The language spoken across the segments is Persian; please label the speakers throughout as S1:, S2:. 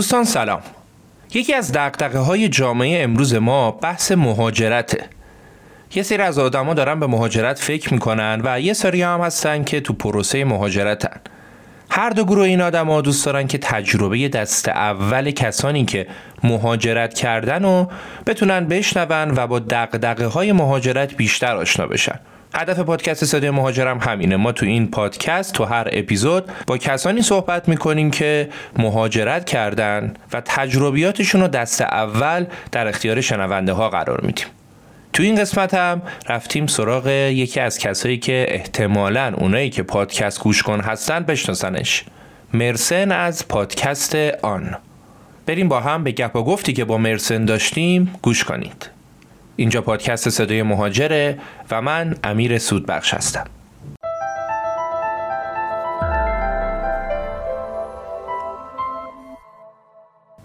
S1: دوستان سلام. یکی از دقدقه های جامعه امروز ما بحث مهاجرته. یه سری از آدما دارن به مهاجرت فکر می‌کنن و یه سری هم هستن که تو پروسه مهاجرتن. هر دو گروه این آدما دوست دارن که تجربه دست اول کسانی که مهاجرت کردن و بتونن بشنون و با دقدقه های مهاجرت بیشتر آشنا بشن. هدف پادکست صدای مهاجرم همینه. ما تو این پادکست تو هر اپیزود با کسانی صحبت می‌کنیم که مهاجرت کردن و تجربیاتشون رو دست اول در اختیار شنونده ها قرار میدیم. تو این قسمت هم رفتیم سراغ یکی از کسایی که احتمالا اونایی که پادکست گوش کن هستن بشناسنش. مرسن از پادکست آن. بریم با هم به گپ و گفتی که با مرسن داشتیم گوش کنید. اینجا پادکست صدای مهاجره و من امیر سودبخش هستم.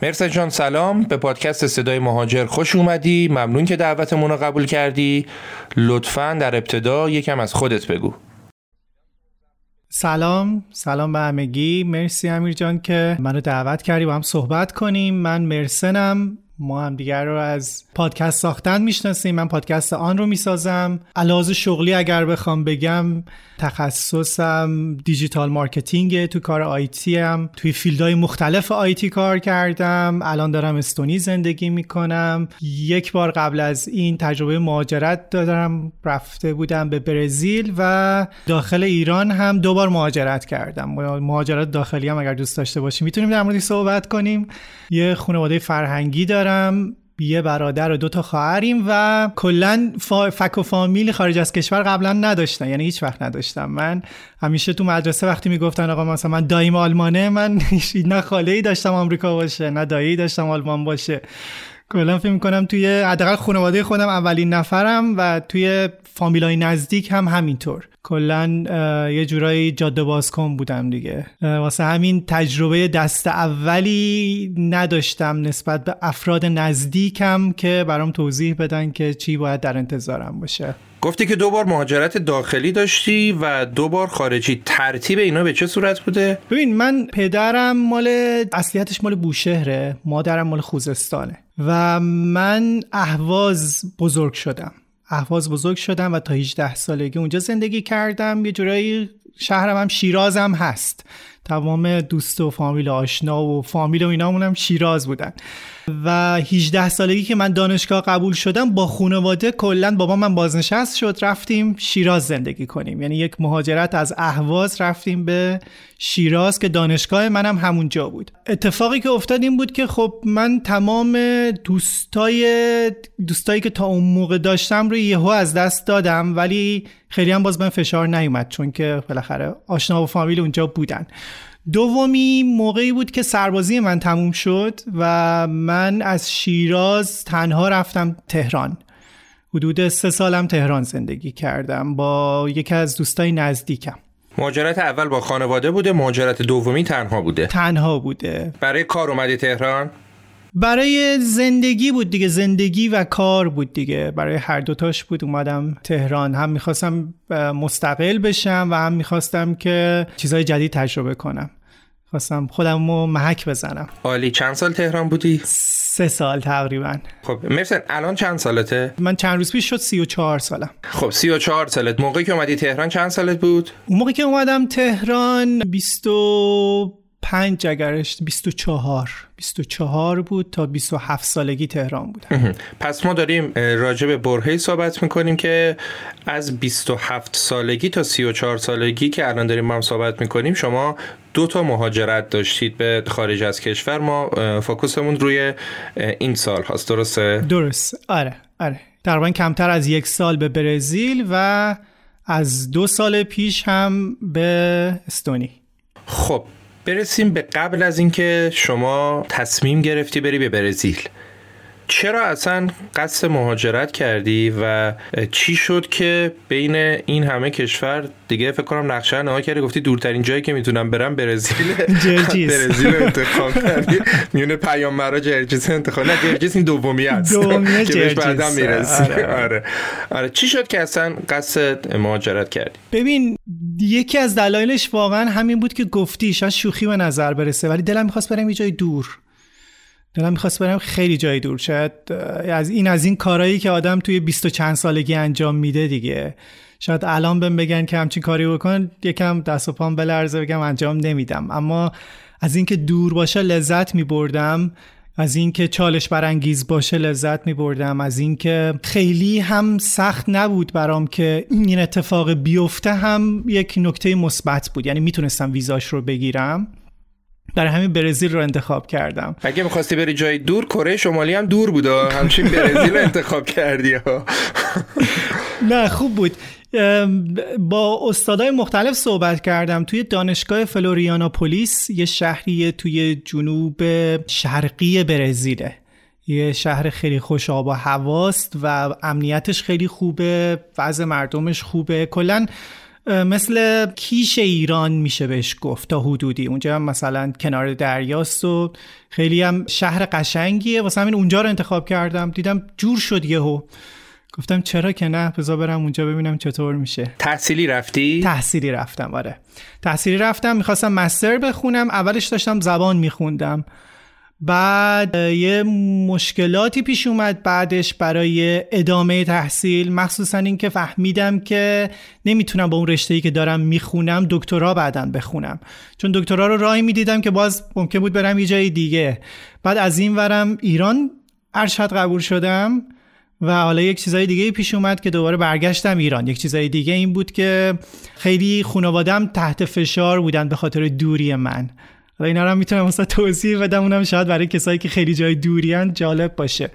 S1: مرسن جان سلام. به پادکست صدای مهاجر خوش اومدی. ممنون که دعوتمون رو قبول کردی. لطفا در ابتدا یکم از خودت بگو.
S2: سلام. سلام به همگی. مرسی امیر جان که منو دعوت کردی با هم صحبت کنیم. من مرسنم. ما هم دیگر رو از پادکست ساختن می‌شناسیم. من پادکست آن رو می‌سازم. علاوه شغلی اگر بخوام بگم تخصصم digital marketing تو کار IT هم توی field های مختلف IT کار کردم. الان دارم استونی زندگی می‌کنم. یک بار قبل از این تجربه مهاجرت دارم رفته بودم به برزیل و داخل ایران هم دو بار مهاجرت کردم. مهاجرت داخلی هم اگر دوست داشته باشیم می‌تونیم در موردش صحبت کنیم. یه خانواده فرهنگی دارم. یه برادر و دو تا خواهریم و کلا. فک و فامیل خارج از کشور قبلا نداشتن یعنی هیچ وقت نداشتم من همیشه تو مدرسه وقتی می‌گفتن آقا مثلا من دایم آلمانه من نه خاله ای داشتم آمریکا باشه نه دایی داشتم آلمان باشه کلا فکر می‌کنم توی حداقل خانواده خودم اولین نفرم و توی فامیلای نزدیک هم همینطور. کلا یه جورایی جاده بازکن بودم دیگه. واسه همین تجربه دست اولی نداشتم نسبت به افراد نزدیکم که برام توضیح بدن که چی باید در انتظارم باشه.
S1: گفتی که دو بار مهاجرت داخلی داشتی و دو بار خارجی. ترتیب اینا به چه صورت بوده؟
S2: ببین من پدرم مال اصلیتش مال بوشهره مادرم مال خوزستانه. و من اهواز بزرگ شدم. اهواز بزرگ شدم و تا 18 سالگی اونجا زندگی کردم. یه جورایی شهرم هم شیرازم هست. تمام دوست و فامیل آشنا و فامیل و اینامون هم شیراز بودن. و 18 سالگی که من دانشگاه قبول شدم با خانواده کلا بابا من بازنشست شد رفتیم شیراز زندگی کنیم. یعنی یک مهاجرت از اهواز رفتیم به شیراز که دانشگاه منم هم همونجا بود. اتفاقی که افتاد این بود که خب من تمام دوستای دوستایی که تا اون موقع داشتم رو یهو از دست دادم ولی خیلی هم باز من فشار نیومد چون که بالاخره آشنا و فامیل اونجا بودن. دومی موقعی بود که سربازی من تموم شد و من از شیراز تنها رفتم تهران. حدود سه سالم تهران زندگی کردم با یکی از دوستای نزدیکم.
S1: مهاجرت اول با خانواده بوده مهاجرت دومی تنها بوده.
S2: تنها بوده.
S1: برای کار اومدی تهران؟
S2: برای زندگی بود دیگه زندگی و کار بود دیگه. برای هر دوتاش بود اومدم تهران. هم می‌خواستم مستقل بشم و هم می‌خواستم که چیزهای جدید تجربه کنم. خواستم خودم رو محک بزنم.
S1: عالی. چند سال تهران بودی؟
S2: سه سال تقریبا.
S1: خب مرسن الان چند سالته؟
S2: من چند روز پیش شد سی و چهار سالم.
S1: خب سی و چهار سالت. موقعی که اومدی تهران چند سالت بود؟
S2: موقعی که اومدم تهران بیست و پنج اگرش 24 24 بود تا 27 سالگی تهران بودم.
S1: پس ما داریم راجع به برهی صحبت می‌کنیم که از 27 سالگی تا 34 سالگی که الان داریم ما هم صحبت می‌کنیم شما دو تا مهاجرت داشتید به خارج از کشور. ما فوکوسمون روی این سال هاست. درسته؟
S2: درست آره آره. تقریبا کمتر از یک سال به برزیل و از دو سال پیش هم به استونی.
S1: خب برسیم به قبل از اینکه شما تصمیم گرفتی بری به برزیل. چرا اصلا قصد مهاجرت کردی و چی شد که بین این همه کشور دیگه فکر کنم نقشه نها کردی؟ گفتی دورترین جایی که می‌تونم برم برزیل.
S2: جرجیس.
S1: برزیل انتخاب کردی. میونه پیامبرا جرجیس انتخاب نه جرجیس این دومی است.
S2: دومی
S1: که بهش بعدا
S2: جرجیس.
S1: می‌رسی.
S2: آره.
S1: آره. آره. چی شد که اصلا قصد مهاجرت کردی؟
S2: ببین یکی از دلایلش واقعا همین بود که گفتی شاید شوخی به نظر برسه ولی دلم می‌خواست برم یه جای دور. دلم می‌خواست برم خیلی جای دور. شاید از این از این کارهایی که آدم توی بیست و چند سالگی انجام میده دیگه. شاید الان بهم بگن که همچین کاری بکن یکم دست و پام بلرزه بگم انجام نمیدم. اما از اینکه دور باشه لذت میبردم از اینکه چالش برانگیز باشه لذت می بردم از اینکه خیلی هم سخت نبود برام که این اتفاق بیفته هم یک نکته مثبت بود. یعنی می‌تونستم ویزاش رو بگیرم. در همین برزیل رو انتخاب کردم.
S1: اگه می‌خواستی بری جای دور کره شمالی هم دور بود همچین برزیل رو انتخاب کردی ها.
S2: نه خوب بود. با استادای مختلف صحبت کردم. توی دانشگاه فلوریانا پولیس یه شهری توی جنوب شرقی برزیله. یه شهر خیلی خوش آب و هواست و امنیتش خیلی خوبه وضع مردمش خوبه. کلا مثل کیش ایران میشه بهش گفت تا حدودی. اونجا هم مثلا کنار دریاست و خیلی هم شهر قشنگیه. واسه همین اونجا رو انتخاب کردم. دیدم جور شد یهو. گفتم چرا که نه؟ بذار برم اونجا ببینم چطور میشه.
S1: تحصیلی رفتی؟
S2: تحصیلی رفتم آره. تحصیلی رفتم می‌خواستم مستر بخونم. اولش داشتم زبان میخوندم. بعد یه مشکلاتی پیش اومد بعدش برای ادامه تحصیل. مخصوصا اینکه فهمیدم که نمی‌تونم با اون رشته که دارم می‌خونم دکترا بعدا بخونم. چون دکترا رو راهی می‌دیدم که باز ممکن بود برم یه جای دیگه. بعد از این ورم ایران ارشد قبول شدم و حالا یک چیزای دیگه پیش اومد که دوباره برگشتم ایران. یک چیزای دیگه این بود که خیلی خانوادم تحت فشار بودن به خاطر دوری من. و اینا رو می‌تونم مثلا توضیح بدم اونم شاید برای کسایی که خیلی جای دوریان جالب باشه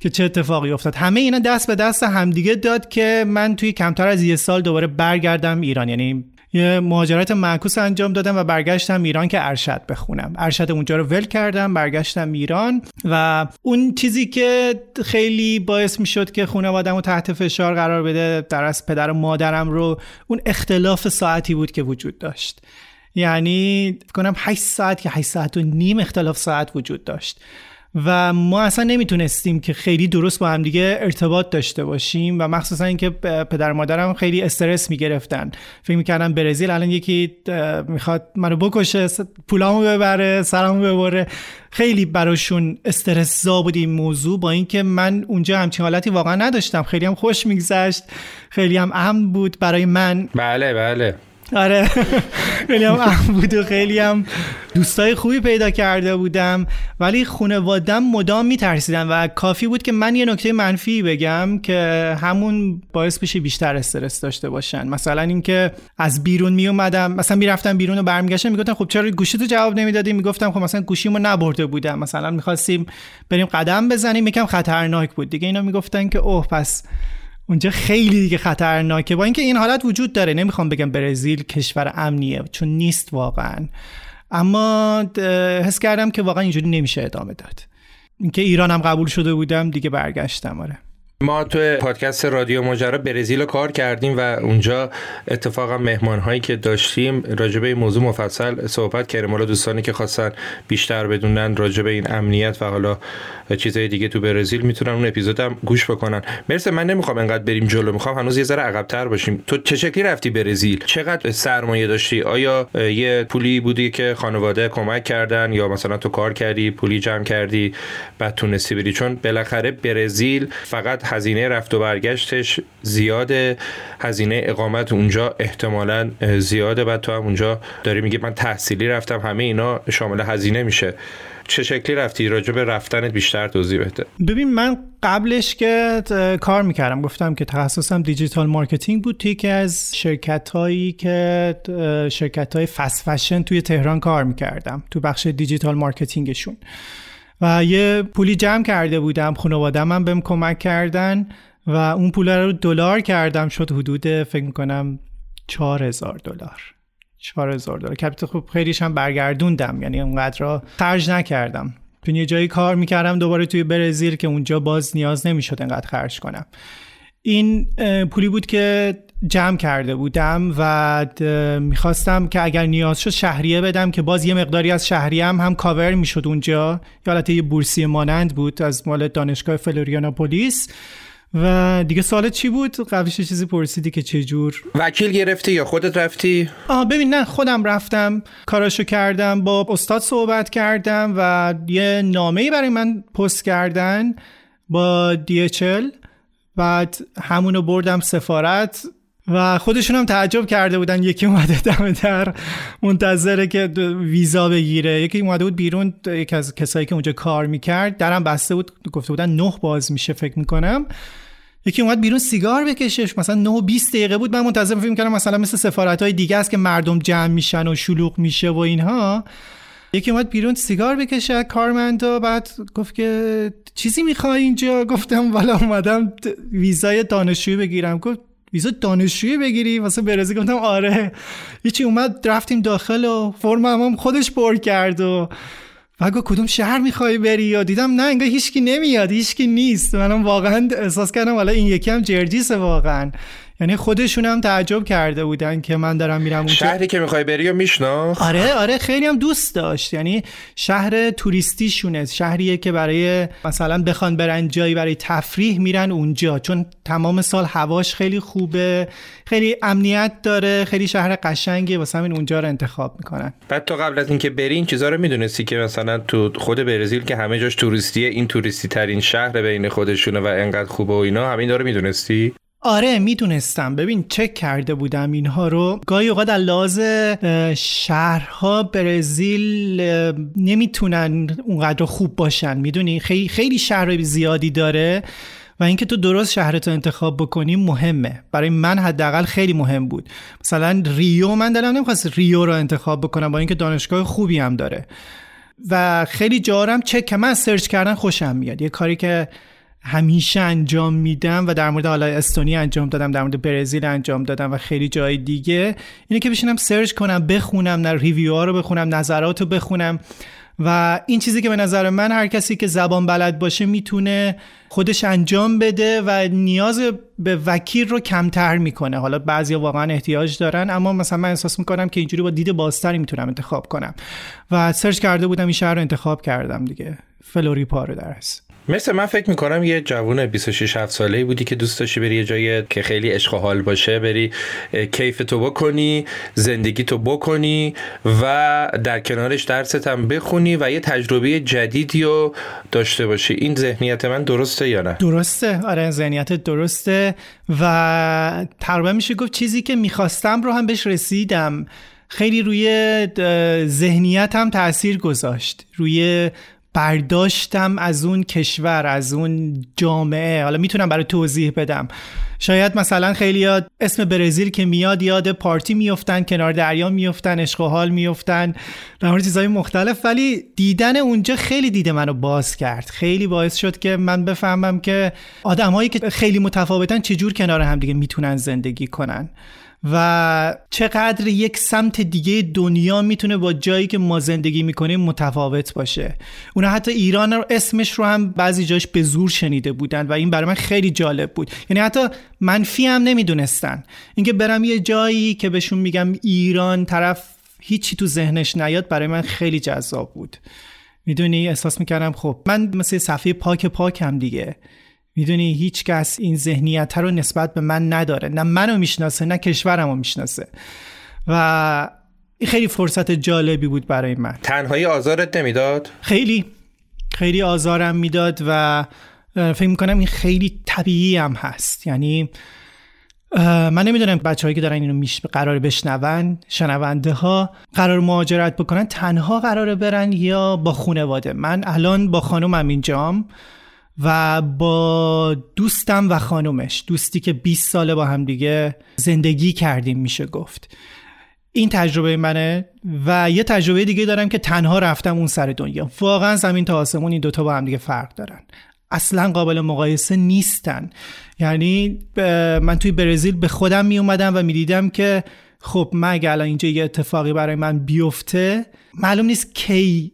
S2: که چه اتفاقی افتاد. همه اینا دست به دست همدیگه داد که من توی کمتر از یه سال دوباره برگردم ایران. یعنی یه مهاجرت معکوس انجام دادم و برگشتم ایران که ارشد بخونم. ارشد اونجا رو ول کردم برگشتم ایران و اون چیزی که خیلی باعث می شد که خانوادم رو تحت فشار قرار بده در از پدر و مادرم رو اون اختلاف ساعتی بود که وجود داشت. یعنی کنم 8 ساعت که 8 ساعت و نیم اختلاف ساعت وجود داشت. و ما اصلا نمی‌تونستیم که خیلی درست با هم دیگه ارتباط داشته باشیم و مخصوصا اینکه پدر مادرم خیلی استرس می‌گرفتن. فکر می‌کردم برزیل الان یکی می‌خواد منو بکشه پولامو ببره سرمو ببره. خیلی براشون استرس زا بود این موضوع با اینکه من اونجا همچین حالتی واقعا نداشتم. خیلی هم خوش میگذشت خیلی هم امن بود برای من.
S1: بله بله.
S2: آره. خیلی هم بود و خیلی هم دوستای خوبی پیدا کرده بودم. ولی خانوادم مدام میترسیدن و کافی بود که من یه نکته منفی بگم که همون باعث بشه بیشتر استرس داشته باشن. مثلا اینکه از بیرون می اومدم مثلا می‌رفتم بیرون و برمیگشتم می‌گفتم خب چرا گوشی تو جواب نمی‌دادی؟ می‌گفتم خب مثلا گوشیمو نبرده بودم. مثلا می‌خواستیم بریم قدم بزنیم یکم خطرناک بود. دیگه اینا می‌گفتن که اوه پس اونجا خیلی دیگه خطرناکه. با اینکه این حالت وجود داره. نمی‌خوام بگم برزیل کشور امنیه چون نیست واقعا. اما حس کردم که واقعا اینجوری نمیشه ادامه داد. اینکه ایران هم قبول شده بودم دیگه برگشتم آره.
S1: ما تو پادکست رادیو ماجرا برزیل رو کار کردیم و اونجا اتفاقا مهمان هایی که داشتیم راجبه این موضوع مفصل صحبت کردیم. حالا دوستانی که خواستن بیشتر بدونن راجبه این امنیت و حالا چیزهای دیگه تو برزیل می‌تونن اون اپیزودم گوش بکنن. مرسی من نمی‌خوام انقدر بریم جلو. می‌خوام هنوز یه ذره عقبتر باشیم. تو چه شکلی رفتی برزیل؟ چقدر سرمایه داشتی؟ آیا یه پولی بودی که خانواده کمک کردن یا مثلا تو کار کردی پولی جمع کردی بعد تونستی بری؟ چون بالاخره برزیل فقط هزینه رفت و برگشتش زیاده هزینه اقامت اونجا احتمالا زیاده بعد تو هم اونجا داری میگی من تحصیلی رفتم همه اینا شامل هزینه میشه. چه شکلی رفتی؟ راجع به رفتنت بیشتر توضیح بده.
S2: ببین من قبلش که کار می‌کردم گفتم که تخصصم digital marketing بود. توی که از شرکت هایی که شرکت های fast fashion توی تهران کار می‌کردم تو بخش digital marketing شون. و یه پولی جمع کرده بودم خانوادم هم بهم کمک کردن و اون پول رو دلار کردم. شد حدود فکر می‌کنم چهار هزار دلار. چهار هزار دلار. که خب خیلیش هم برگردوندم یعنی اونقدر را خرج نکردم. تو یه جایی کار می‌کردم دوباره توی برزیل که اونجا باز نیاز نمی‌شد انقدر خرج کنم. این پولی بود که جمع کرده بودم و می‌خواستم که اگر نیاز شد شهریه بدم که باز یه مقداری از شهریه هم هم کاور می‌شد اونجا. یا حالت یه بورسی مانند بود از مال دانشگاه فلوریانا پولیس و دیگه سوال چی بود؟ قبلش چیزی پرسیدی که چه جور؟
S1: وکیل گرفتی یا خودت رفتی؟
S2: آه ببین نه خودم رفتم. کاراشو کردم با استاد صحبت کردم و یه نامه برای من پست کردن با دیچل بعد همونو بردم سفارت. و خودشون هم تعجب کرده بودن. یکی اومده دم در منتظره که ویزا بگیره. یکی اومده بود بیرون یکی از کسایی که اونجا کار می‌کرد درم بسته بود گفته بودن نه باز میشه فکر می‌کنم. یکی اومد بیرون سیگار بکشش. مثلا 9 20 دقیقه بود. من منتظر فکر کردم مثلا مثل سفارت های دیگه است که مردم جمع میشن و شلوغ میشه و اینها. یکی اومد بیرون سیگار بکشه کارمند و بعد گفت که چیزی می‌خوای اینجا؟ گفتم والا اومدم ویزای دانشجویی بگیرم. گفت ویزا دانشجویی بگیری؟ واسه برزیل گفتم آره. هیچی اومد رفتیم داخل و فرم هم خودش پر کرد و و کدوم شهر می‌خوای بری؟ یا دیدم نه انگار هیچکی نمیاد هیچکی نیست. منم واقعا احساس کردم حالا این یکی هم جرجیسه واقعا. یعنی خودشون هم تعجب کرده بودن که من دارم میرم اونجا
S1: شهری که می‌خوای بری و میشناخت.
S2: آره آره خیلی هم دوست داشت. یعنی شهر توریستی شونه شهریه که برای مثلا بخوان برن جایی برای تفریح میرن اونجا. چون تمام سال هواش خیلی خوبه خیلی امنیت داره خیلی شهر قشنگه واسه همین اونجا رو انتخاب می‌کنن.
S1: بعد تو قبل از اینکه بری این چیزا رو می‌دونستی که مثلا تو خود برزیل که همه جاش توریستیه این توریستی ترین شهر بین خودشونه و انقدر خوبه و اینا همین داره می‌دونستی؟
S2: آره می‌دونستم. ببین چک کرده بودم اینها رو. گاهی اوقات لحاظ شهرها برزیل نمی‌تونن اونقدر خوب باشن. می‌دونی؟ خیلی خیلی شهر زیادی داره و اینکه تو درست شهرتو انتخاب بکنی مهمه. برای من حداقل خیلی مهم بود. مثلا ریو من دلم نمی‌خواست ریو رو انتخاب بکنم با اینکه دانشگاه خوبی هم داره. و خیلی جارم چک من سرچ کردن خوشم میاد. یه کاری که همیشه انجام میدم و در مورد حالا استونی انجام دادم در مورد برزیل انجام دادم و خیلی جای دیگه. اینه که بشینم search کنم بخونم نه review ها رو بخونم نظرات رو بخونم. و این چیزی که به نظر من هر کسی که زبان بلد باشه می‌تونه خودش انجام بده و نیاز به وکیل رو کمتر می‌کنه. حالا بعضیا واقعا احتیاج دارن اما مثلا من احساس می‌کنم که اینجوری با دید بازتری می‌تونم انتخاب کنم. و search کرده بودم این شهر رو انتخاب کردم دیگه. فلوری پارو درس
S1: مثل من فکر می‌کنم یه جوون 26 7 ساله بودی که دوست داشتی بری یه جایی که خیلی عشق حال باشه بری کیف تو بکنی زندگی تو بکنی و در کنارش درست هم بخونی و یه تجربه جدیدی رو داشته باشی. این ذهنیت من درسته یا نه؟
S2: درسته. آره ذهنیت درسته و تقریبا میشه گفت چیزی که می‌خواستم رو هم بهش رسیدم. خیلی روی ذهنیت هم تاثیر گذاشت. روی برداشتم از اون کشور از اون جامعه. حالا می‌تونم برای توضیح بدم. شاید مثلا خیلی یاد اسم برزیل که میاد یاد پارتی میفتن کنار دریا میفتن عشق و حال میفتن در چیزهای مختلف. ولی دیدن اونجا خیلی دیده منو باز کرد. خیلی باعث شد که من بفهمم که آدمهایی که خیلی متفاوتن چجور کنار همدیگه می‌تونن زندگی کنن. و چقدر یک سمت دیگه دنیا می‌تونه با جایی که ما زندگی می‌کنیم متفاوت باشه. اونا حتی ایران رو اسمش رو هم بعضی جاش به زور شنیده بودن و این برای من خیلی جالب بود. یعنی حتی منفی هم نمی‌دونستن. اینکه برم یه جایی که بهشون میگم ایران طرف هیچی تو ذهنش نیاد برای من خیلی جذاب بود. می‌دونی؟ احساس می‌کردم خب من مثل صفحه پاک پاکم دیگه. می‌دونی هیچ کس این ذهنیت رو نسبت به من نداره. نه منو می‌شناسه نه کشورم رو می‌شناسه. و این خیلی فرصت جالبی بود برای من.
S1: تنهایی آزارت نمی‌داد؟
S2: خیلی. خیلی آزارم می‌داد و فکر می‌کنم این خیلی طبیعی هم هست. یعنی من نمی‌دونم بچه هایی که دارن اینو میش قرار بشنون شنونده ها قرار مهاجرت بکنن تنها قرار برن یا با خانواده. من الان با خانومم اینجام. و با دوستم و خانومش دوستی که 20 ساله با هم دیگه زندگی کردیم میشه گفت. این تجربه منه و یه تجربه دیگه دارم که تنها رفتم اون سر دنیا. واقعا زمین تا آسمون این دوتا با هم دیگه فرق دارن. اصلا قابل مقایسه نیستن. یعنی من توی برزیل به خودم می اومدم و می‌دیدم که خب من اگه الان اینجا یه اتفاقی برای من بیفته معلوم نیست کی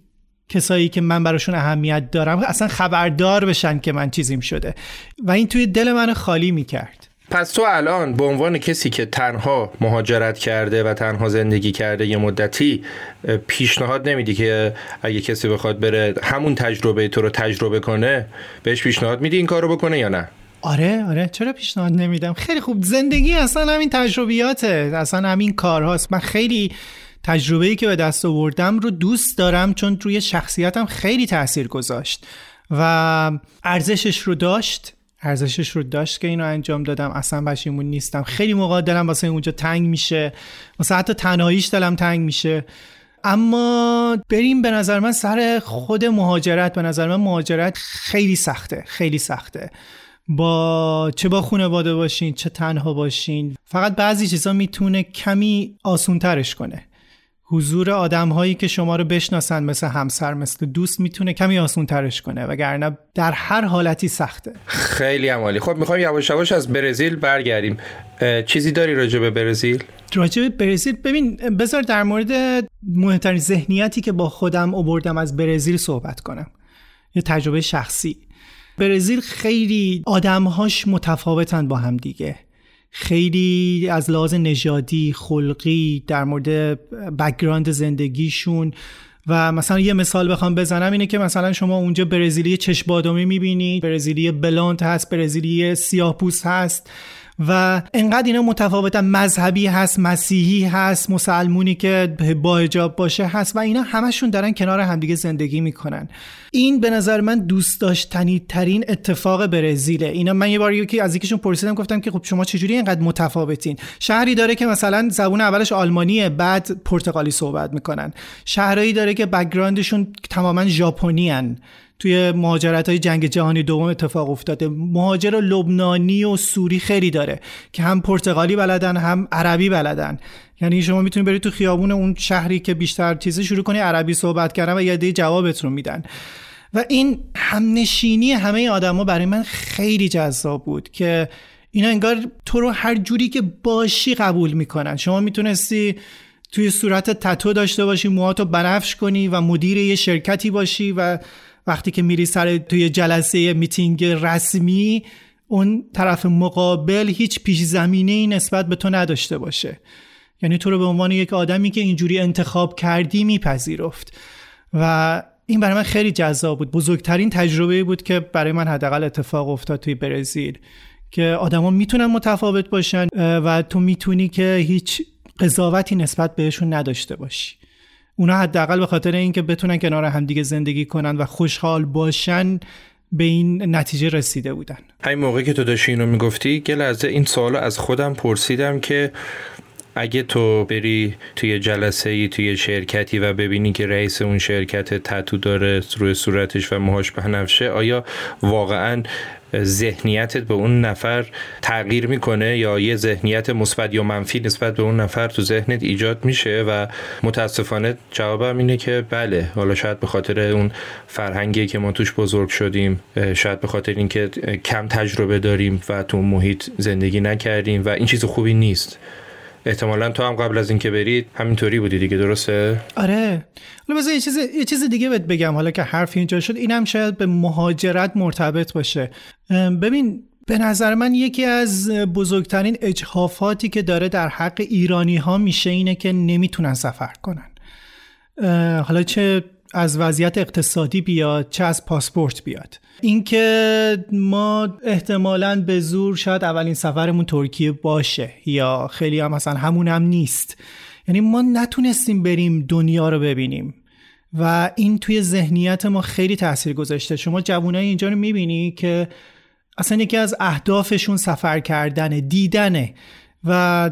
S2: کسایی که من براشون اهمیت دارم اصلا خبردار بشن که من چیزیم شده. و این توی دل من خالی می‌کرد.
S1: پس تو الان به عنوان کسی که تنها مهاجرت کرده و تنها زندگی کرده یه مدتی پیشنهاد نمیدی که اگه کسی بخواد بره همون تجربه تو رو تجربه کنه بهش پیشنهاد میدی این کارو بکنه یا نه؟
S2: آره آره. چرا پیشنهاد نمیدم؟ خیلی خوب. زندگی اصلا همین تجربیاته. اصلا همین کارهاست. من خیلی تجربه ای که به دست آوردم رو دوست دارم چون روی شخصیتم خیلی تاثیر گذاشت و ارزشش رو داشت. ارزشش رو داشت که اینو انجام دادم. اصلا پشیمون نیستم. خیلی موقع دلم واسه اونجا تنگ میشه. واسه حتی تنهاییش دلم تنگ میشه. اما بریم به نظر من سر خود مهاجرت. به نظر من مهاجرت خیلی سخته. خیلی سخته. با چه با خانواده باشین چه تنها باشین. فقط بعضی چیزا می‌تونه کمی آسونترش کنه. حضور آدم هایی که شما رو بشناسن مثل همسر مثل دوست می‌تونه کمی آسون ترش کنه وگرنه در هر حالتی سخته.
S1: خیلی عمالی. خب می‌خوایم یواش یواش از برزیل برگردیم. چیزی داری راجع به برزیل؟
S2: راجع به برزیل ببین بذار در مورد مهمترین ذهنیتی که با خودم آوردم از برزیل صحبت کنم. یه تجربه شخصی. برزیل خیلی آدمهاش متفاوتن با هم دیگه. خیلی از لحاظ نژادی خلقی در مورد background زندگیشون و مثلا یه مثال بخوام بزنم اینه که مثلا شما اونجا برزیلی چشم بادامی می‌بینید برزیلی بلوند هست برزیلی سیاه پوست هست. و انقدر اینا متفاوتن. مذهبی هست مسیحی هست مسلمونی که با حجاب باشه هست و اینا همشون دارن کنار همدیگه زندگی می‌کنن. این به نظر من دوست داشتنی ترین اتفاق برزیله. اینا من یه بار یکی از یکیشون پرسیدم گفتم که خب شما چجوری اینقدر متفاوتین؟ شهری داره که مثلا زبون اولش آلمانیه بعد پرتغالی صحبت می‌کنن. شهرهایی داره که background شون تماما ژاپنی توی مهاجرت های جنگ جهانی دوم اتفاق افتاده. مهاجر لبنانی و سوری خیلی داره که هم پرتغالی بلدن هم عربی بلدن. یعنی شما می‌تونید برید تو خیابون اون شهری که بیشتر چیزی شروع کنی عربی صحبت کردن و یه رو میدن. و این همنشینی همه آدما برای من خیلی جذاب بود که اینا انگار تو رو هر جوری که باشی قبول می‌کنن. شما می‌تونستی توی صورت تتو داشته باشی موهاتو بنفش کنی و مدیر یه شرکتی باشی و وقتی که میری سر توی جلسه میتینگ رسمی اون طرف مقابل هیچ پیش زمینه ای نسبت به تو نداشته باشه. یعنی تو رو به عنوان یک آدمی که اینجوری انتخاب کردی میپذیرفت. و این برای من خیلی جذاب بود. بزرگترین تجربه بود که برای من حداقل اتفاق افتاد توی برزیل. که آدما می‌تونن متفاوت باشن و تو می‌تونی که هیچ قضاوتی نسبت بهشون نداشته باشی. اونا حداقل به خاطر اینکه بتونن کنار همدیگه زندگی کنن و خوشحال باشن به این نتیجه رسیده بودن.
S1: همین موقعی که تو داشتی اینو می‌گفتی یه لحظه این سوالو از خودم پرسیدم که اگه تو بری توی جلسه ای توی شرکتی و ببینی که رئیس اون شرکت تتو داره روی صورتش و موهاش بنفشه آیا واقعا ذهنیتت به اون نفر تغییر می‌کنه یا یه ذهنیت مثبت یا منفی نسبت به اون نفر تو ذهنت ایجاد میشه و متاسفانه جوابم اینه که بله حالا شاید به خاطر اون فرهنگی که ما توش بزرگ شدیم شاید به خاطر اینکه کم تجربه داریم و تو محیط زندگی نکردیم و این چیز خوبی نیست. احتمالا تو هم قبل از اینکه برید همینطوری بودی دیگه درسته؟
S2: آره. حالا مثلا یه چیز یه چیز دیگه بگم حالا که حرف اینجا شد اینم شاید به مهاجرت مرتبط باشه. ببین به نظر من یکی از بزرگترین اجحافاتی که داره در حق ایرانی ها میشه اینه که نمی‌تونن سفر کنن. حالا چه از وضعیت اقتصادی بیاد چه از پاسپورت بیاد. اینکه ما احتمالا به زور شاید اولین سفرمون ترکیه باشه یا خیلی هم مثلا همون هم نیست. یعنی ما نتونستیم بریم دنیا رو ببینیم و این توی ذهنیت ما خیلی تاثیر گذاشته. شما جوانای اینجا رو می‌بینی که اصلا یکی از اهدافشون سفر کردنه دیدنه. و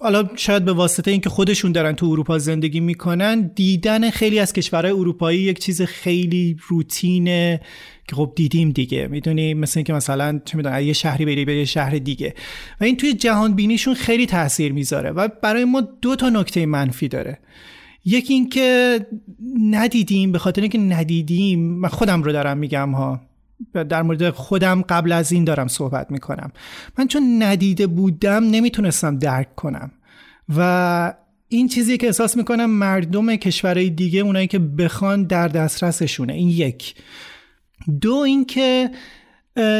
S2: حالا شاید به واسطه اینکه خودشون دارن تو اروپا زندگی می‌کنن دیدن خیلی از کشورهای اروپایی یک چیز خیلی روتینه که خب دیدیم دیگه. می‌دونی؟ مثل اینکه مثلا چه می‌دونم یه شهری بری به یه شهر دیگه. و این توی جهان بینیشون خیلی تاثیر می‌ذاره و برای ما دو تا نکته منفی داره. یکی اینکه ندیدیم به خاطر اینکه ندیدیم من خودم رو دارم میگم ها. در مورد خودم قبل از این دارم صحبت می‌کنم. من چون ندیده بودم نمی‌تونستم درک کنم. و این چیزی که احساس می‌کنم مردم کشورهای دیگه اونایی که بخوان در دسترسشونه. این یک. دو اینکه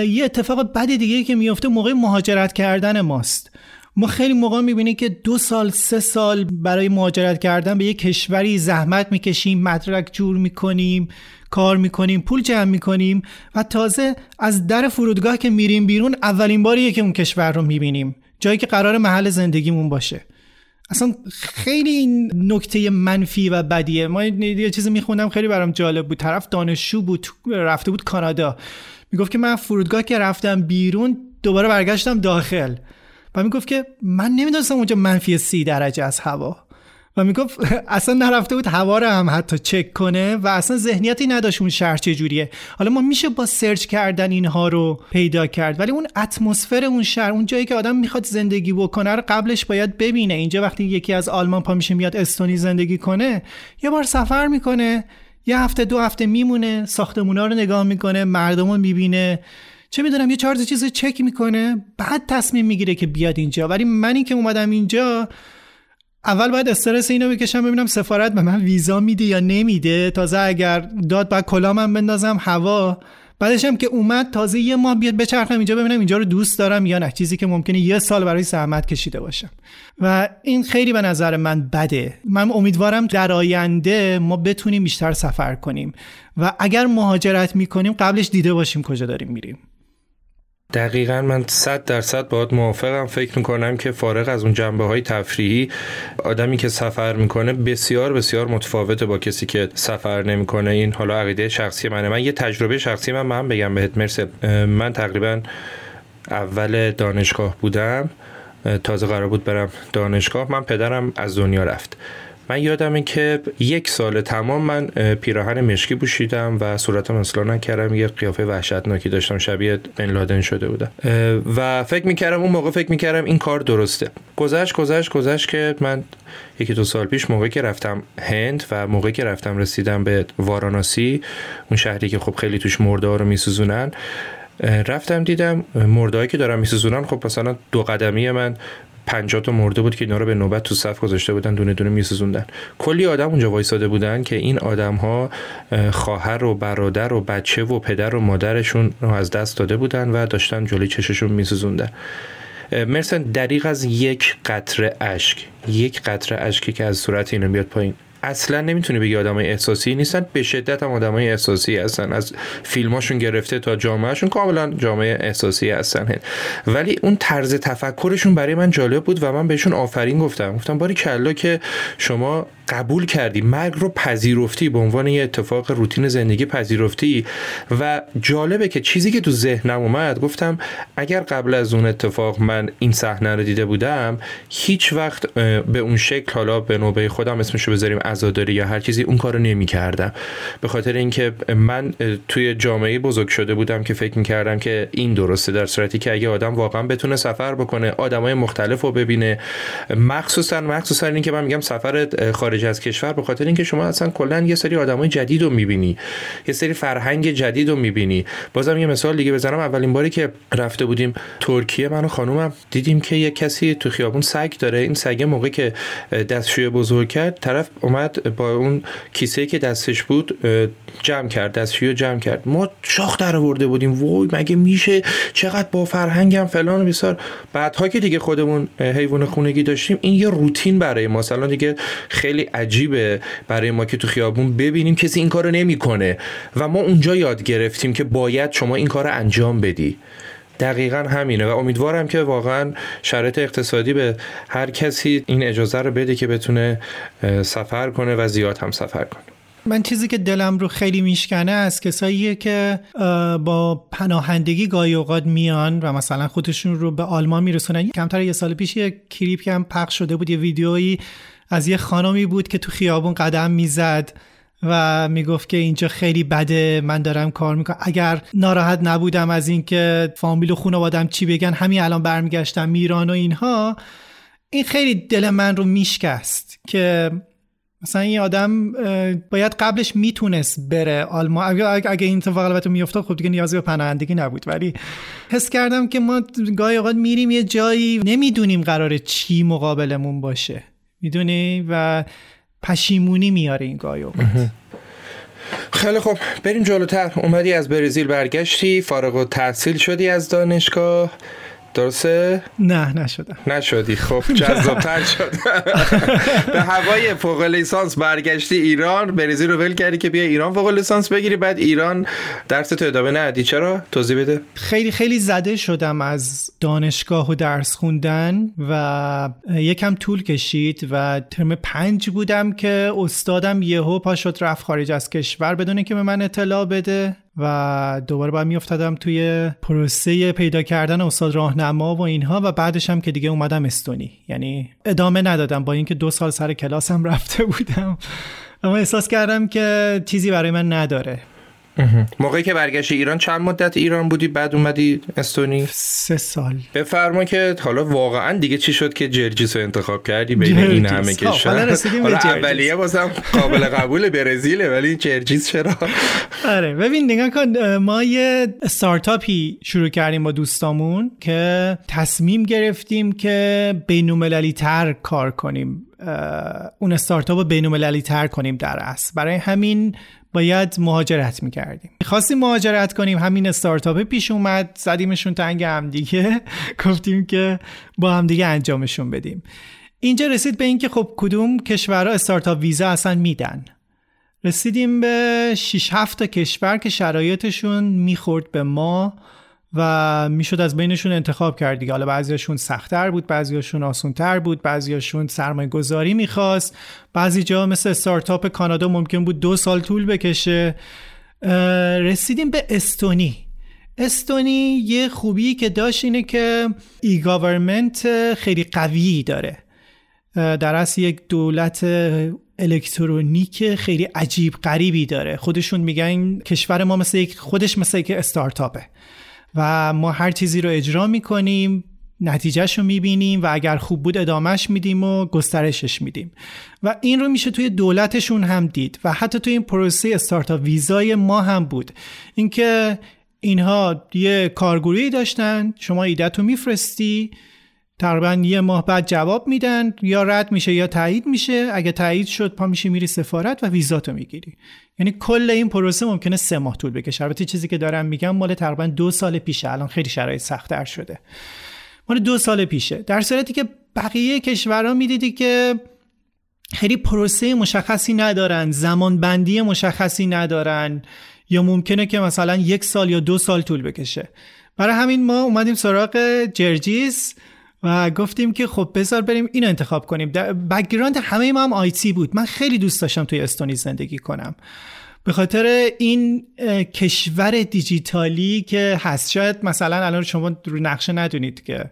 S2: یه اتفاق بد دیگه که میفته موقع مهاجرت کردن ماست. ما خیلی موقع می‌بینیم که دو سال سه سال برای مهاجرت کردن به یک کشوری زحمت می‌کشیم مدرک جور می‌کنیم کار می‌کنیم پول جمع می‌کنیم و تازه از در فرودگاه که میریم بیرون اولین باریه که اون کشور رو می‌بینیم. جایی که قرار محل زندگیمون باشه. اصلا خیلی این نکته منفی و بدیه. ما یه چیزی میخوندم خیلی برام جالب بود. طرف دانشجو بود رفته بود کانادا. می‌گفت که من فرودگاه که رفتم بیرون دوباره برگشتم داخل. و می‌گفت که من نمی‌دونستم اونجا منفی سی درجه از هوا. و می‌گفت اصلا نرفته بود هوا رو هم حتی چک کنه و اصلا ذهنیتی نداشت اون شهر چجوریه حالا ما میشه با سرچ کردن اینها رو پیدا کرد ولی اون اتمسفر اون شهر اون جایی که آدم می‌خواد زندگی بکنه رو قبلش باید ببینه. اینجا وقتی یکی از آلمان پا میشه میاد استونی زندگی کنه یه بار سفر می‌کنه یه هفته دو هفته میمونه ساختمونا رو نگاه می‌کنه مردم رو می‌بینه. چه می‌دونم یه چهار چیز چک می‌کنه بعد تصمیم می‌گیره که بیاد اینجا. ولی منی که اومدم اینجا اول باید استرس اینو بکشم ببینم سفارت به من ویزا میده یا نمیده. تازه اگر داد بعد کلامم بندازم هوا. بعدش هم که اومد تازه یه ماه بیاد بچرخم اینجا ببینم اینجا رو دوست دارم یا نه. چیزی که ممکنه یه سال برای زحمت کشیده باشم. و این خیلی به نظر من بده. من امیدوارم در آینده ما بتونیم بیشتر سفر کنیم. و اگر مهاجرت می‌کنیم قبلش دیده باشیم کجا داریم میریم.
S1: دقیقا من صد درصد باید موافقم. فکر می‌کنم که فارغ از اون جنبه های تفریحی آدمی که سفر می‌کنه بسیار بسیار متفاوته با کسی که سفر نمی‌کنه. این حالا عقیده شخصی منه. من یه تجربه شخصی من من بگم بهت. مرسل من تقریبا اول دانشگاه بودم. تازه قرار بود برم دانشگاه. من پدرم از دنیا رفت. من یادمه که یک سال تمام من پیراهن مشکی پوشیدم و صورتم اصلا نکردم. یه قیافه وحشتناکی داشتم شبیه بن لادن شده بودم. و فکر می‌کردم اون موقع فکر می‌کردم این کار درسته. گذشت گذشت گذشت که من یکی دو سال پیش موقعی که رفتم هند و موقعی که رفتم رسیدم به واراناسی اون شهری که خب خیلی توش مرده رو میسوزونن رفتم دیدم مردهایی که دارم میسوزونن خب مثلا دو قدمی من 50 تا مرده بود که اینا رو به نوبت تو صف گذاشته بودن دونه دونه میسوزوندن. کلی آدم اونجا وایساده بودن که این آدم ها خواهر و برادر و بچه و پدر و مادرشون رو از دست داده بودن و داشتن جلوی چششون میسوزوندن. مرسن دریغ از یک قطره اشک یک قطره اشکی که از صورت اینو بیاد پایین. اصلا نمی‌تونی بگی آدمای احساسی نیستن. به شدت هم آدمای احساسی هستن. از فیلماشون گرفته تا جامعهشون کاملا جامعه احساسی هستن. ولی اون طرز تفکرشون برای من جالب بود و من بهشون آفرین گفتم. گفتم باری کلا که شما قبول کردی. مرگ رو پذیرفتی به عنوان یه اتفاق روتین زندگی پذیرفتی. و جالبه که چیزی که تو ذهنم اومد گفتم اگر قبل از اون اتفاق من این صحنه رو دیده بودم هیچ وقت به اون شکل حالا به نوبه خودم اسمشو بذاریم عزاداری یا هر چیزی اون کارو نمی کردم به خاطر اینکه من توی جامعه بزرگ شده بودم که فکر می‌کردم که این درسته در صورتی که اگه آدم واقعا بتونه سفر بکنه آدمای مختلف رو ببینه. مخصوصا مخصوصا اینکه من میگم سفر خارج از کشور به خاطر اینکه شما اصلا کلا یه سری آدمای جدید رو می‌بینی. یه سری فرهنگ جدید رو می‌بینی. بازم یه مثال دیگه بزنم. اولین باری که رفته بودیم ترکیه من و خانومم دیدیم که یه کسی تو خیابون سگ داره. این سگ موقعی که دستشوی بزرگ کرد طرف اومد با اون کیسه که دستش بود جمع کرد دستشوی جمع کرد. ما شاخ در آورده بودیم. وای مگه میشه؟ چقدر با فرهنگم فلان و بیسار. بعدها که دیگه خودمون حیوان خونگی داشتیم این یه روتین برای ما مثلا دیگه خیلی عجیبه برای ما که تو خیابون ببینیم کسی این کارو نمی‌کنه. و ما اونجا یاد گرفتیم که باید شما این کار انجام بدی. دقیقا همینه و امیدوارم که واقعا شرایط اقتصادی به هر کسی این اجازه رو بده که بتونه سفر کنه و زیاد هم سفر کنه.
S2: من چیزی که دلم رو خیلی میشکنه از کساییه که با پناهندگی گاهی اوقات میان و مثلا خودشون رو به آلمان میرسونن. کمتر یه سال پیش یه کلیپ هم پخش شده بود یه ویدیویی از یه خانمی بود که تو خیابون قدم می‌زد. و می‌گفت که اینجا خیلی بده من دارم کار می‌کنم. اگر ناراحت نبودم از اینکه فامیل و خانوادم چی بگن همین الان برمیگشتم میران و اینها. این خیلی دل من رو میشکست که مثلا این آدم باید قبلش می‌تونست بره آلمان. اگه این اتفاق البته میافتاد خب دیگه نیازی به پناهندگی نبود. ولی حس کردم که ما گاهی اوقات میریم یه جایی نمی‌دونیم قراره چی مقابلمون باشه. می‌دونی؟ و پشیمونی میاره این اوقات.
S1: خیلی خب بریم جلوتر. اومدی از برزیل برگشتی فارغ و تحصیل شدی از دانشگاه. درسته؟
S2: نه نشدم.
S1: نشدی. خب جذابتر شد. به هوای فوق لیسانس برگشتی ایران برزیل رو ول کردی که بیا ایران فوق لیسانس بگیری بعد ایران درس تو ادامه ندی. چرا؟ توضیح بده.
S2: خیلی خیلی زده شدم از دانشگاه و درس خوندن و یکم طول کشید و ترم پنج بودم که استادم یهو پا شد رفت خارج از کشور بدون که به من اطلاع بده. و دوباره باید میافتادم توی پروسه پیدا کردن استاد راهنما و اینها و بعدش هم که دیگه اومدم استونی. یعنی ادامه ندادم با اینکه دو سال سر کلاسم رفته بودم. اما احساس کردم که چیزی برای من نداره.
S1: موقعی که برگشتی ایران چند مدت ایران بودی؟ بعد اومدی استونی؟
S2: سه سال.
S1: بفرما که حالا واقعا دیگه چی شد که جرجیس رو انتخاب کردی بین این همه کشور حالا اولیه بازم قابل قبول برزیله ولی جرجیس چرا؟
S2: آره ببین نگاه کن ما یه استارتاپی شروع کردیم با دوستامون که تصمیم گرفتیم که بینومللی تر کار کنیم. اون استارتاپ رو بینومللی تر کنیم در اصل. برای همین باید مهاجرت می‌کردیم. خواستیم مهاجرت کنیم. همین استارتاپ پیش اومد. زدیمشون تنگ هم دیگه گفتیم که با هم دیگه انجامشون بدیم. اینجا رسید به اینکه خب کدوم کشورها استارتاپ ویزا اصلا میدن. رسیدیم به 6 7 کشور که شرایطشون می‌خورد به ما. و می‌شد از بینشون انتخاب کرد دیگه. حالا بعضیاشون سختتر بود بعضیاشون آسونتر بود بعضیاشون سرمایه گذاری می‌خواست. بعضی جا مثل استارتاپ کانادا ممکن بود دو سال طول بکشه. رسیدیم به استونی. استونی یه خوبی که داشت اینه که ای گاورمنت خیلی قوی داره. در اصل یک دولت الکترونیک خیلی عجیب غریبی داره. خودشون میگن کشور ما مثل یک خودش مثل یک استارتاپه. و ما هر چیزی رو اجرا می‌کنیم نتیجهش رو می‌بینیم و اگر خوب بود ادامهش میدیم و گسترشش میدیم. و این رو میشه توی دولتشون هم دید و حتی توی این پروسه استارتاپ ویزای ما هم بود. اینکه اینها یه کارگروهی داشتن شما ایدت رو میفرستی تقریبا یه ماه بعد جواب میدن یا رد میشه یا تایید میشه. اگه تایید شد پا میشی میری سفارت و ویزاتو می‌گیری. یعنی کل این پروسه ممکنه سه ماه طول بکشه. البته چیزی که دارم میگم مال تقریبا دو سال پیشه. الان خیلی شرایط سختتر شده. مال دو سال پیشه. در صورتی که بقیه کشورها می‌دیدی که خیلی پروسه مشخصی ندارن زمان بندی مشخصی ندارن یا ممکنه که مثلا یک سال یا دو سال طول بکشه. برای همین ما اومدیم سراغ جرجیس. و گفتیم که خب بذار بریم اینو انتخاب کنیم. background همه ما هم IT بود. من خیلی دوست داشتم توی استونی زندگی کنم. به خاطر این کشور دیجیتالی که هست. شاید مثلا الان شما رو نقشه ندونید که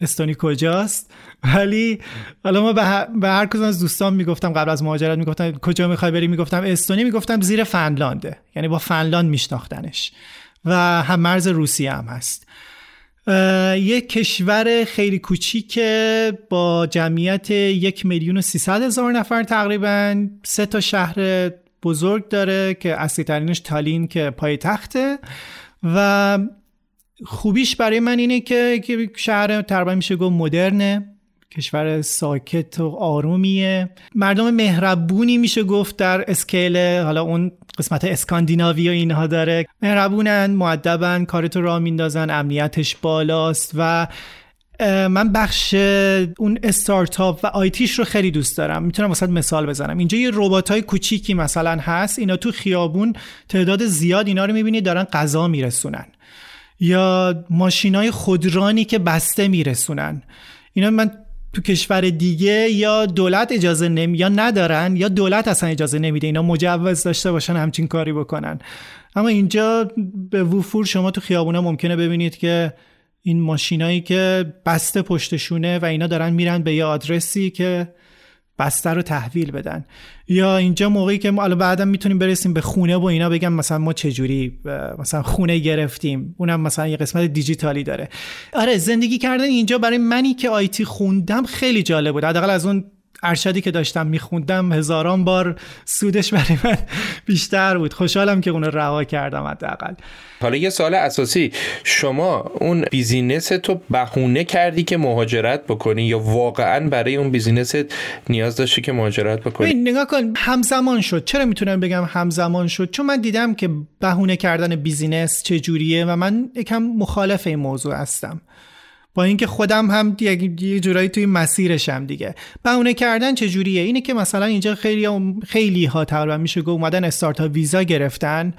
S2: استونی کجاست. ولی حالا ما به هر کدوم از دوستان می‌گفتم قبل از مهاجرت می‌گفتم کجا می‌خوای بری می‌گفتم استونی می‌گفتم زیر فنلانده یعنی با فنلاند میشناختنش. و هم مرز روسیه هم هست. یک کشور خیلی کوچیکه با جمعیت یک میلیون و سیصد هزار نفر تقریبا. سه تا شهر بزرگ داره که اصلی ترینش تالین که پای تخته. و خوبیش برای من اینه که شهر تقریبا میشه گفت مدرنه کشور ساکت و آرومیه. مردم مهربونی میشه گفت در اسکیل حالا اون قسمت اسکاندیناوی و اینها داره مهربونن معدبن کارتو را میندازن امنیتش بالاست و من بخش اون استارتاپ و آیتیش رو خیلی دوست دارم. می‌تونم واسه مثال بزنم. اینجا یه ربات های کوچیکی مثلا هست. اینا تو خیابون تعداد زیاد اینا رو می‌بینید دارن غذا میرسونن. یا ماشین های خودرانی که بسته میرسونن. اینا من تو کشور دیگه یا دولت اجازه نمی یا ندارن یا دولت اصلا اجازه نمیده اینا مجوز داشته باشن همچین کاری بکنن. اما اینجا به وفور شما تو خیابونا ممکنه ببینید که این ماشینایی که بسته پشتشونه و اینا دارن میرن به یه آدرسی که بسته رو تحویل بدن. یا اینجا موقعی که ما بعدا می‌تونیم برسیم به خونه و اینا بگم مثلا ما چجوری مثلا خونه گرفتیم. اونم مثلا یه قسمت دیجیتالی داره. آره زندگی کردن اینجا برای منی که IT خوندم خیلی جالب بود. حداقل از اون ارشدی که داشتم میخوندم هزاران بار سودش برای من بیشتر بود. خوشحالم که اونو رها کردم حداقل.
S1: حالا یه سوال اساسی. شما اون business رو بهونه کردی که مهاجرت بکنی یا واقعا برای اون business نیاز داشتی که مهاجرت بکنی؟
S2: نگاه کن همزمان شد. چرا می‌تونم بگم همزمان شد؟ چون من دیدم که بهونه کردن بیزینس چه جوریه و من یکم مخالف این موضوع هستم. با اینکه خودم هم یه جورایی توی مسیرشم دیگه. بهونه کردن چه جوریه اینه که مثلا اینجا خیلی خیلی ها تقریبا میشه گفت اومدن استارتاپ ویزا گرفتن.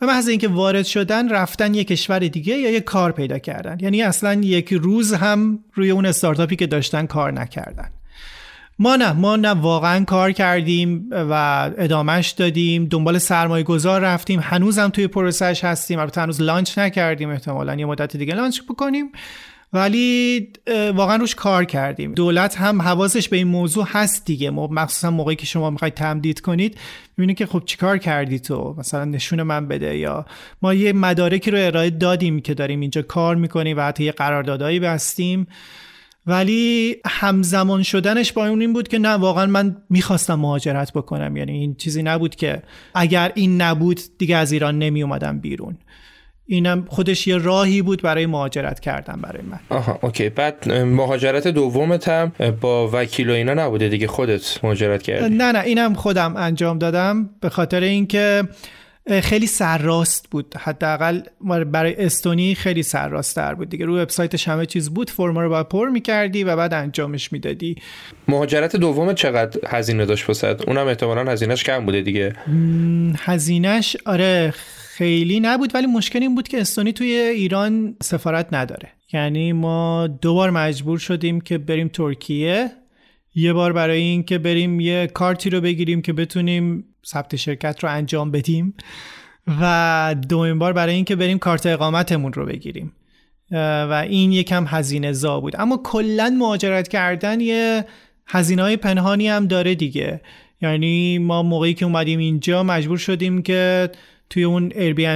S2: به محض اینکه وارد شدن رفتن یه کشور دیگه یا یه کار پیدا کردن. یعنی اصلا یک روز هم روی اون استارتاپی که داشتن کار نکردن. ما نه ما نه واقعا کار کردیم و ادامهش دادیم. دنبال سرمایه گذار رفتیم. هنوزم توی پروسش هستیم. البته هنوز لانچ نکردیم احتمالا. یه مدت دیگه لانچ بکنیم. ولی واقعا روش کار کردیم. دولت هم حواسش به این موضوع هست دیگه. مخصوصا موقعی که شما می‌خواید تمدید کنید می‌بینید که خب چیکار کردی تو؟ مثلا نشون من بده یا ما یه مدارکی رو ارائه دادیم که داریم اینجا کار می‌کنیم و حتی یه قراردادهایی بستیم. ولی همزمان شدنش با اون این بود که نه واقعا من می‌خواستم مهاجرت بکنم. یعنی این چیزی نبود که اگر این نبود دیگه از ایران نمی اومدم بیرون. اینم خودش یه راهی بود برای مهاجرت کردن برای من.
S1: آها اوکی. بعد مهاجرت دومت هم با وکیل و اینا نبوده دیگه؟ خودت مهاجرت کردی؟
S2: نه نه اینم خودم انجام دادم به خاطر اینکه خیلی سرراست بود. حداقل برای استونی خیلی سرراست بود دیگه. روی وبسایتش همه چیز بود. فرما رو باید پر می‌کردی و بعد انجامش می‌دادی.
S1: مهاجرت دوم چقدر هزینه داشت واسه اونم احتمالاً هزینهش کم بوده دیگه.
S2: هزینهش آره خیلی نبود ولی مشکل این بود که استونی توی ایران سفارت نداره. یعنی ما دو بار مجبور شدیم که بریم ترکیه یه بار برای این که بریم یه کارتی رو بگیریم که بتونیم ثبت شرکت رو انجام بدیم و دومین بار برای این که بریم کارت اقامتمون رو بگیریم. و این یکم هزینه زا بود. اما کلا مهاجرت کردن یه هزینه های پنهانی هم داره دیگه. یعنی ما موقعی که اومدیم اینجا مجبور شدیم که توی اون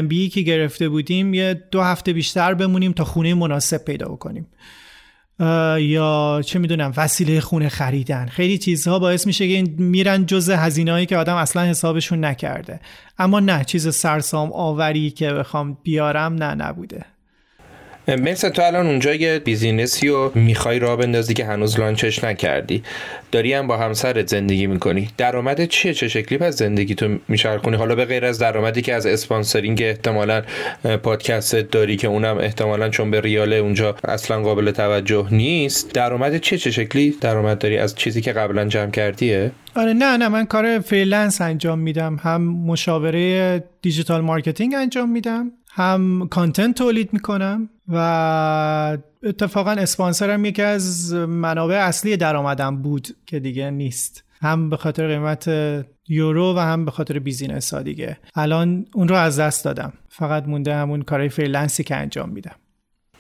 S2: بی که گرفته بودیم یه دو هفته بیشتر بمونیم تا خونه مناسب پیدا بکنیم. یا چه می‌دونم وسیله خونه خریدن. خیلی چیزها باعث میشه که میرن جز هزینه‌ای که آدم اصلا حسابشون نکرده. اما نه چیز سرسام آوری که بخوام بیارم نه نبوده.
S1: مثل تو الان اونجا یه business ی رو می‌خوای راه بندازی که هنوز launch ش نکردی. داری هم با همسرت زندگی می‌کنی. درآمد چیه؟ چه شکلی پس زندگی تو میچرخونی؟ حالا به غیر از درآمدی که از sponsoring احتمالا پادکست داری که اونم احتمالا چون به ریاله اونجا اصلا قابل توجه نیست. درآمد چیه؟ چه شکلی؟ درآمد داری از چیزی که قبلا جمع کردی؟
S2: آره نه نه من کار freelance انجام میدم. هم مشاوره digital marketing انجام میدم. هم content تولید می‌کنم و اتفاقا اسپانسرم یکی از منابع اصلی درآمدم بود که دیگه نیست. هم به خاطر قیمت یورو و هم به خاطر business ها دیگه. الان اون رو از دست دادم. فقط مونده همون کارهای freelance ی که انجام میدم.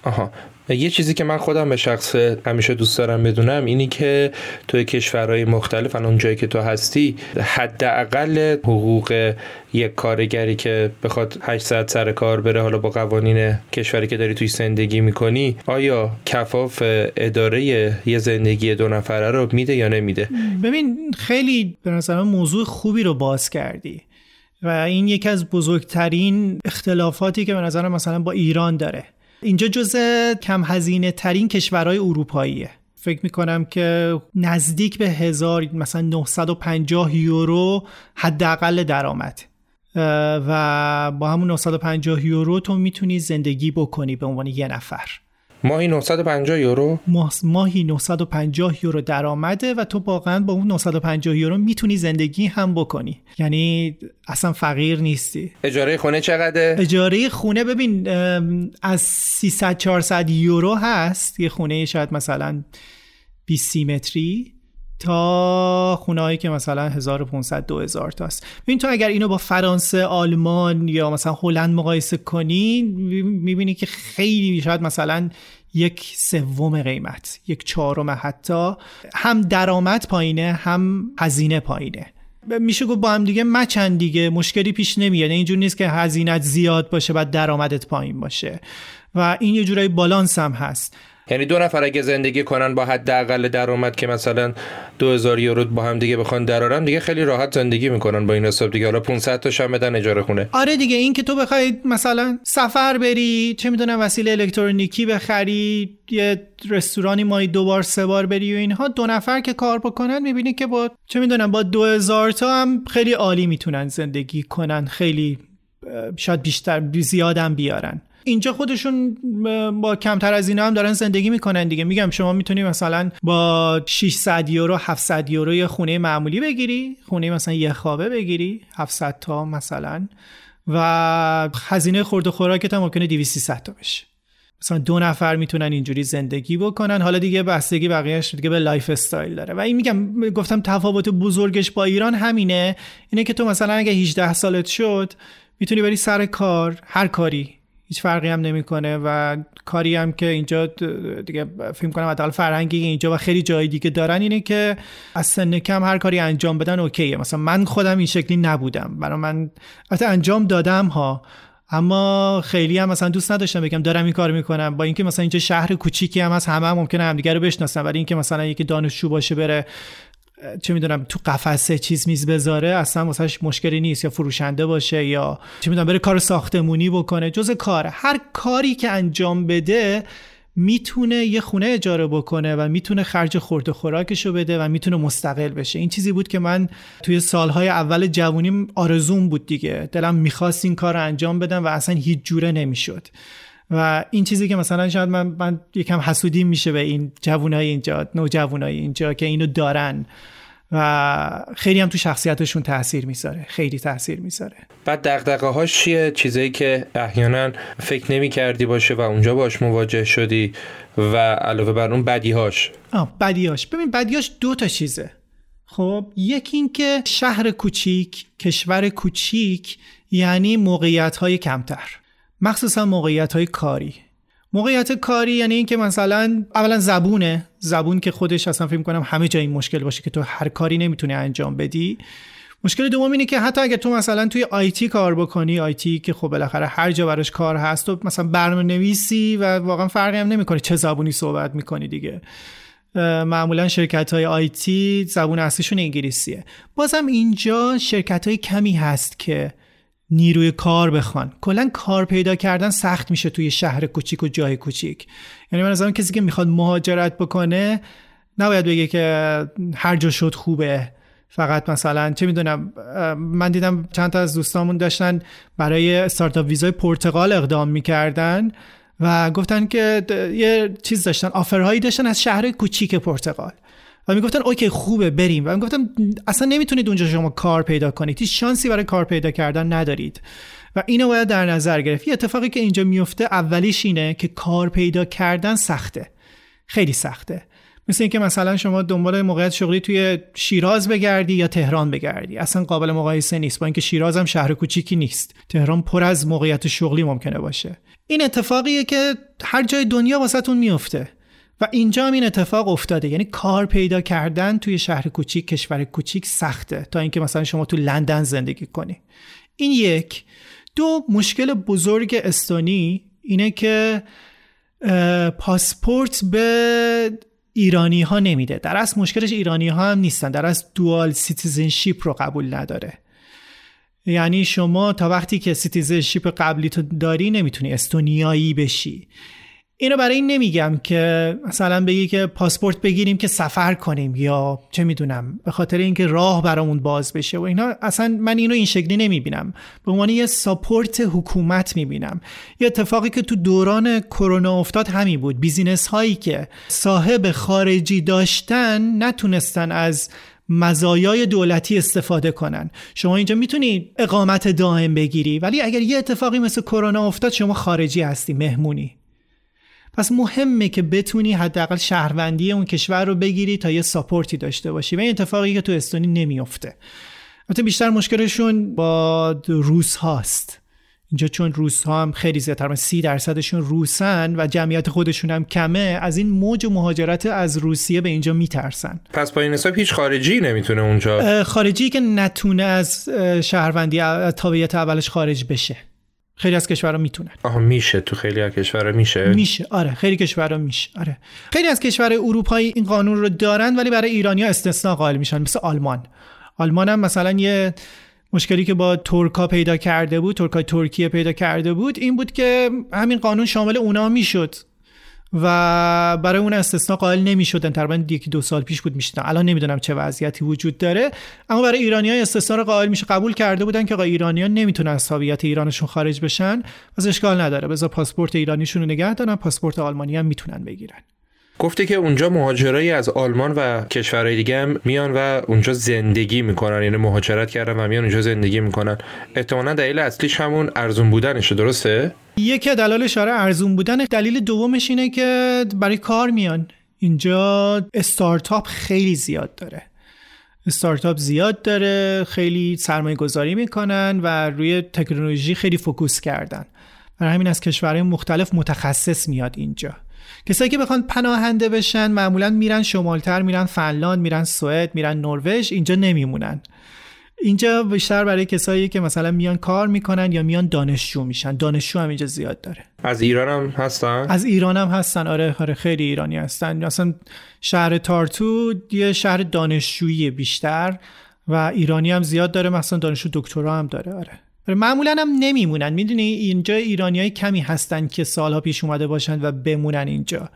S1: آها. یه چیزی که من خودم به شخص همیشه دوست دارم بدونم اینی که توی کشورهای مختلف الان جایی که تو هستی حداقل حقوق یک کارگری که بخواد 8 ساعت سر کار بره حالا با قوانین کشوری که داری توی زندگی می‌کنی آیا کفاف اداره یه زندگی دو نفره رو میده یا نمیده؟
S2: ببین خیلی به نظر موضوع خوبی رو باز کردی و این یکی از بزرگترین اختلافاتی که به نظر مثلا با ایران داره. اینجا جز کم هزینه ترین کشورهای اروپاییه. فکر می‌کنم که نزدیک به هزار مثلا 950 یورو حداقل درآمد. و با همون 950 یورو تو می‌تونی زندگی بکنی به عنوان یه نفر.
S1: ماهی 950 یورو؟
S2: ماهی 950 یورو درآمده و تو واقعا با اون 950 یورو می‌تونی زندگی هم بکنی. یعنی اصلا فقیر نیستی.
S1: اجاره خونه چقدره؟
S2: اجاره خونه ببین از 300 400 یورو هست. یه خونه شاید مثلا 20 متری. تا خونه هایی که مثلا 1500 2000 تاست ببین تو اگر اینو با فرانسه آلمان یا مثلا هلند مقایسه کنی می‌بینی که خیلی شاید مثلا یک سوم قیمت یک چهارم حتی. هم درآمد پایینه هم هزینه پایینه. میشه گفت با هم دیگه مچن دیگه مشکلی پیش نمیاد. اینجور نیست که هزینت زیاد باشه بعد درآمدت پایین باشه. و این یه جورایی بالانس هم هست.
S1: یعنی دو نفر اگه زندگی کنن با حداقل درآمد که مثلا 2000 یورو با هم دیگه بخوان درارن دیگه خیلی راحت زندگی می‌کنن با این حساب دیگه. حالا 500 تا هم بدن اجاره خونه.
S2: آره دیگه این که تو بخوای مثلا سفر بری چه می‌دونم وسیله الکترونیکی بخری یه رستورانی مایی دو بار سه بار بری و اینها دو نفر که کار بکنن می‌بینی که با چه می‌دونم با 2000 تا هم خیلی عالی می‌تونن زندگی کنن خیلی شاید بیشتر زیادم بیارن. اینجا خودشون با کمتر از اینا هم دارن زندگی می‌کنن دیگه. میگم شما می‌تونی مثلا با 600 یورو 700 یورو یه خونه معمولی بگیری خونه مثلا یه خوابه بگیری 700 تا مثلا و هزینه خورد و خوراکت هم ممکنه 200 تا بشه. مثلا دو نفر می‌تونن اینجوری زندگی بکنن. حالا دیگه بستگی بقیهش دیگه به lifestyle داره. و این میگم گفتم تفاوت بزرگش با ایران همینه. اینه که تو مثلا اگه 18 سالت شد می‌تونی بری سر کار هر کاری هیچ فرقی هم نمی‌کنه و کاری هم که اینجا دیگه فیلم کنم حداقل فرهنگی اینجا و خیلی جای دیگه دارن اینه که از سن کم هر کاری انجام بدن اوکیه. مثلا من خودم این شکلی نبودم. برای من حتی انجام دادم ها اما خیلی هم مثلا دوست نداشتم بگم دارم این کار می‌کنم. با اینکه مثلا اینجا شهر کوچیکی هم هست همه هم ممکنه همدیگه رو بشناسن. ولی اینکه مثلا یکی دانشجو باشه بره چه می‌دونم تو قفسه چیز میز بذاره اصلا واسهش مشکلی نیست یا فروشنده باشه یا چه می‌دونم بره کار ساختمونی بکنه. جز کاره هر کاری که انجام بده می‌تونه یه خونه اجاره بکنه و می‌تونه خرج خورد و خوراکشو بده و می‌تونه مستقل بشه. این چیزی بود که من توی سالهای اول جوونیم آرزوم بود دیگه. دلم می‌خواست این کار رو انجام بدم و اصلا هیچ جوره نمی‌شد. و این چیزی که مثلا شاید من, من یکم حسودی میشه به این جوونای اینجا نوجوانای اینجا که اینو دارن و خیلی هم تو شخصیتشون تاثیر می‌ذاره خیلی تاثیر می‌ذاره.
S1: بعد دغدغه هاش چیه؟ چیزایی که احیانا فکر نمی کردی باشه و اونجا باش مواجه شدی و علاوه بر اون بدیهاش.
S2: آه بدیهاش. ببین بدیهاش دو تا چیزه. خب یکی این که شهر کوچیک کشور کوچیک یعنی موقعیت های کمتر. مخصوصا موقعیت های کاری. موقعیت کاری یعنی اینکه مثلا اولا زبونه. زبون که خودش اصلا فکر کنم همه جای این مشکل باشه که تو هر کاری نمی‌تونی انجام بدی. مشکل دوم اینه که حتی اگه تو مثلا توی آیتی کار بکنی آیتی که خب بالاخره هر جا براش کار هست و مثلا برنامه نویسی و واقعا فرقی هم نمی‌کنه چه زبونی صحبت می‌کنی دیگه. معمولا شرکت های آیتی زبون اصلیشون انگلیسیه. بازم اینجا شرکت های کمی هست که نیروی کار بخوان. کلا کار پیدا کردن سخت میشه توی شهر کوچیک و جای کوچیک. یعنی من از کسی که می‌خواد مهاجرت بکنه نباید بگه که هر جا شد خوبه. فقط مثلا چه می‌دونم من دیدم چند تا از دوستامون داشتن برای استارتاپ ویزای پرتغال اقدام می‌کردن و گفتن که یه چیز داشتن آفرهایی داشتن از شهر کوچیک پرتغال. و می‌گفتن اوکی خوبه بریم. و می‌گفتم اصلا نمی‌تونید اونجا شما کار پیدا کنید. هیچ شانسی برای کار پیدا کردن ندارید. و اینو باید در نظر گرفت. یه اتفاقی که اینجا میفته اولیش اینه که کار پیدا کردن سخته. خیلی سخته. مثل اینکه مثلا شما دنبال موقعیت شغلی توی شیراز بگردی یا تهران بگردی. اصلا قابل مقایسه نیست. با اینکه شیراز هم شهر کوچیکی نیست. تهران پر از موقعیت شغلی ممکنه باشه. این اتفاقیه که هر جای دنیا واسهتون میفته و اینجا هم این اتفاق افتاده. یعنی کار پیدا کردن توی شهر کوچیک کشور کوچیک سخته تا اینکه مثلا شما تو لندن زندگی کنی. این یک. دو مشکل بزرگ استونی اینه که پاسپورت به ایرانی ها نمیده. در اصل مشکلش ایرانی ها هم نیستن. در اصل dual citizenship رو قبول نداره. یعنی شما تا وقتی که citizenship قبلی تو داری نمی‌تونی استونیایی بشی. اینو برای این نمیگم که مثلا بگی که پاسپورت بگیریم که سفر کنیم یا چه می‌دونم به خاطر اینکه راه برامون باز بشه و اینا اصلا من اینو این شکلی نمی‌بینم. به عنوان یه support حکومت می‌بینم. یه اتفاقی که تو دوران کرونا افتاد همین بود. business هایی که صاحب خارجی داشتن نتونستن از مزایای دولتی استفاده کنن. شما اینجا می‌تونی اقامت دائم بگیری ولی اگر یه اتفاقی مثل کرونا افتاد شما خارجی هستی مهمونی. پس مهمه که بتونی حداقل شهروندی اون کشور رو بگیری تا یه support ی داشته باشی و این اتفاقی که تو استونی نمیافته. البته بیشتر مشکلشون با روس هاست. اینجا چون روس ها هم خیلی زیادتر سی درصدشون روسن و جمعیت خودشون هم کمه از این موج مهاجرت از روسیه به اینجا میترسن.
S1: پس با این حساب هیچ خارجی نمی‌تونه اونجا
S2: خارجی که نتونه از شهروندی تابعیت اولش خارج بشه. خیلی از کشورها می‌تونن.
S1: آها میشه تو خیلی از کشورها میشه؟
S2: میشه. آره خیلی کشورها میشه. آره. خیلی از کشور اروپایی این قانون رو دارن ولی برای ایرانیا استثناء قائل میشن. مثل آلمان. آلمان هم مثلا یه مشکلی که با ترکا پیدا کرده بود ترکای ترکیه پیدا کرده بود این بود که همین قانون شامل اونا می‌شد. و برای اون استثنا قائل نمی‌شدن. تقریبا یکی دو سال پیش بود می‌شدن. الان نمی‌دونم چه وضعیتی وجود داره. اما برای ایرانی های استثنا رو قائل میشه قبول کرده بودن که ایرانیان نمی‌تونن از تابعیت ایرانشون خارج بشن. از اشکال نداره. بذار پاسپورت ایرانیشون رو نگه دارن. پاسپورت آلمانی هم می‌تونن بگیرن.
S1: گفته که اونجا مهاجرایی از آلمان و کشورهای دیگه هم میان و اونجا زندگی می‌کنن یعنی مهاجرت کردن و میان اونجا زندگی می‌کنن. احتمالا دلیل اصلیش همون ارزون بودنشه درسته؟
S2: یکی دلایلش آره ارزون بودن دلیل دومش اینه که برای کار میان. اینجا استارتاپ خیلی زیاد داره. استارتاپ زیاد داره خیلی سرمایه گذاری می‌کنن و روی تکنولوژی خیلی فوکوس کردن. برای همین از کشورهای مختلف متخصص میاد اینجا. کسایی که بخوان پناهنده بشن معمولا میرن شمالتر میرن فنلاند میرن سوئد میرن نروژ اینجا نمیمونن. اینجا بیشتر برای کسایی که مثلا میان کار می‌کنن یا میان دانشجو میشن. دانشجو هم اینجا زیاد داره.
S1: از ایران هم هستن؟
S2: از ایران هم هستن. آره آره خیلی ایرانی هستن. مثلا شهر تارتو یه شهر دانشجویی بیشتر و ایرانی هم زیاد داره. مثلا دانشجو دکترا هم داره. آره. معمولا هم نمیمونن. می‌دونی اینجا ایرانی های کمی هستن که سالها پیش اومده باشن و بمونن اینجا.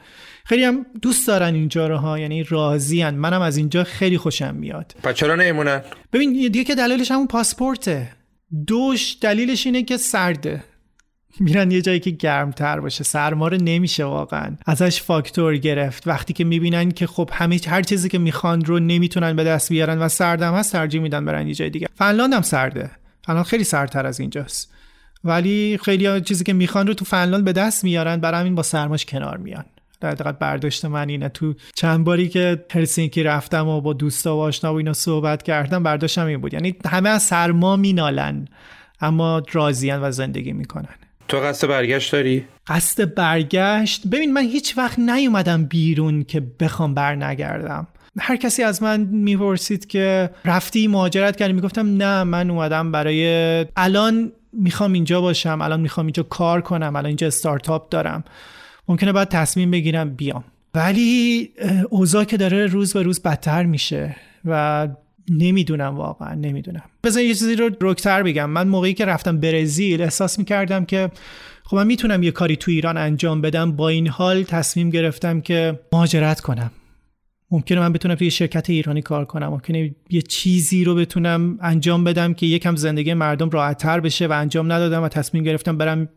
S2: خیلی هم دوست دارن اینجا رو ها یعنی راضی منم از اینجا خیلی خوشم میاد.
S1: پس چرا نمیمونن؟
S2: ببین دیگه که دلیلش همون پاسپورته. دوش دلیلش اینه که سرده. میرن یه جایی که گرمتر باشه. سرما رو نمیشه واقعا. ازش فاکتور گرفت. وقتی که می‌بینن که خب همه هر چیزی که می‌خوان رو نمی‌تونن به دست بیارن و سردم هست ترجیح میدن برن یه جای دیگه. فنلاند هم سرده. الان خیلی سرتر از اینجاست. ولی خیلی چیزی که می‌خوان رو تو فنلاند به دست میارن برای همین با سرماش کنار میان. در دقیقت برداشت من اینه. تو چند باری که هلسینکی رفتم و با دوستا و آشنا و اینا صحبت کردم برداشتم این بود. یعنی همه از سرما مینالن اما راضیان و زندگی می‌کنن.
S1: تو قصد برگشت داری؟
S2: قصد برگشت؟ ببین من هیچ وقت نیومدم بیرون که بخوام برنگردم. هر کسی از من می‌پرسید که رفتی مهاجرت کردی می‌گفتم نه من اومدم برای الان می‌خوام اینجا باشم الان می‌خوام اینجا کار کنم الان اینجا استارتاپ دارم. ممکنه باید تصمیم بگیرم بیام. ولی اوضاع که داره روز به روز بدتر میشه و نمی‌دونم واقعا نمی‌دونم. بذار یه چیزی رو رکتر بگم. من موقعی که رفتم برزیل احساس می‌کردم که خب من می‌تونم یه کاری تو ایران انجام بدم. با این حال تصمیم گرفتم که مهاجرت کنم. ممکنه من بتونم توی شرکت ایرانی کار کنم. ممکنه یه چیزی رو بتونم انجام بدم که یکم زندگی مردم راحتتر بشه و انجام ندادم و تصمیم گرفتم برم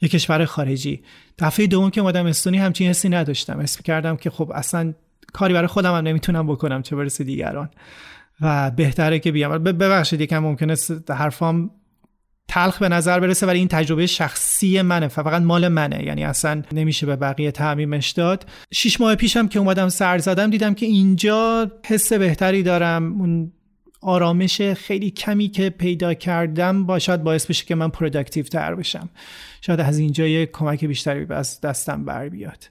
S2: یه کشور خارجی. دفعه دوم که اومدم استونی همچین حسی نداشتم. اسم کردم که خب اصلا کاری برای خودم هم نمی‌تونم بکنم چه برسه دیگران. و بهتره که بیام. ببخشید یکم ممکنه حرفام تلخ به نظر برسه ولی این تجربه شخصی منه. فقط مال منه. یعنی اصلا نمیشه به بقیه تعمیمش داد. شیش ماه پیشم که اومدم سر زدم دیدم که اینجا حس بهتری دارم. اون آرامش خیلی کمی که پیدا کردم شاید باعث بشه که من productive تر بشم. شاید از اینجا یه کمک بیشتری از دستم بر بیاد.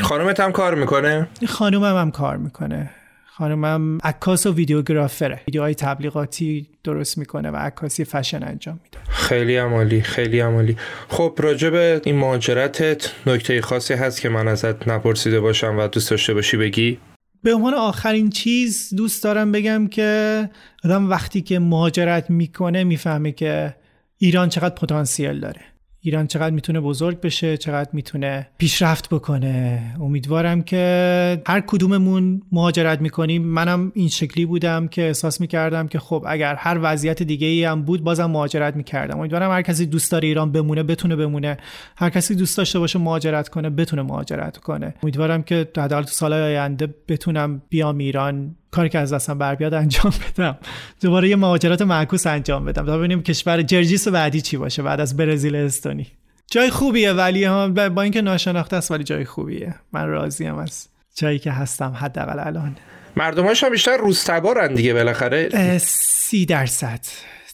S1: خانومت هم کار می‌کنه؟
S2: خانومم هم کار می‌کنه. خانمم عکاس و ویدیوگرافره. ویدیوهای تبلیغاتی درست می‌کنه و عکاسی فشن انجام میده.
S1: خیلی عمالی خیلی عمالی. خب راجع به این مهاجرتت نکته خاصی هست که من ازت نپرسیده باشم و دوست داشته باشی بگی؟
S2: به عنوان آخرین چیز دوست دارم بگم که آدم وقتی که مهاجرت می‌کنه می‌فهمه که ایران چقدر پتانسیل داره. ایران چقدر می‌تونه بزرگ بشه چقدر می‌تونه پیشرفت بکنه. امیدوارم که هر کدوممون مهاجرت می‌کنیم. منم این شکلی بودم که احساس می‌کردم که خب اگر هر وضعیت دیگه ای هم بود بازم مهاجرت می‌کردم. امیدوارم هر کسی دوست داره ایران بمونه بتونه بمونه. هر کسی دوست داشته باشه مهاجرت کنه بتونه مهاجرت کنه. امیدوارم که حداقل تو سالهای آینده بتونم بیام ایران کاری که از دستم بر بیاد انجام بدم. دوباره یه مهاجرت معکوس انجام بدم. تا ببینیم کشور جرجیس بعدی چی باشه بعد از برزیل استونی. جای خوبیه ولی هم با اینکه ناشناخته است ولی جای خوبیه. من راضیم از جایی که هستم حداقل الان.
S1: مردماش هم بیشتر روستبارن دیگه بالاخره.
S2: سی درصد.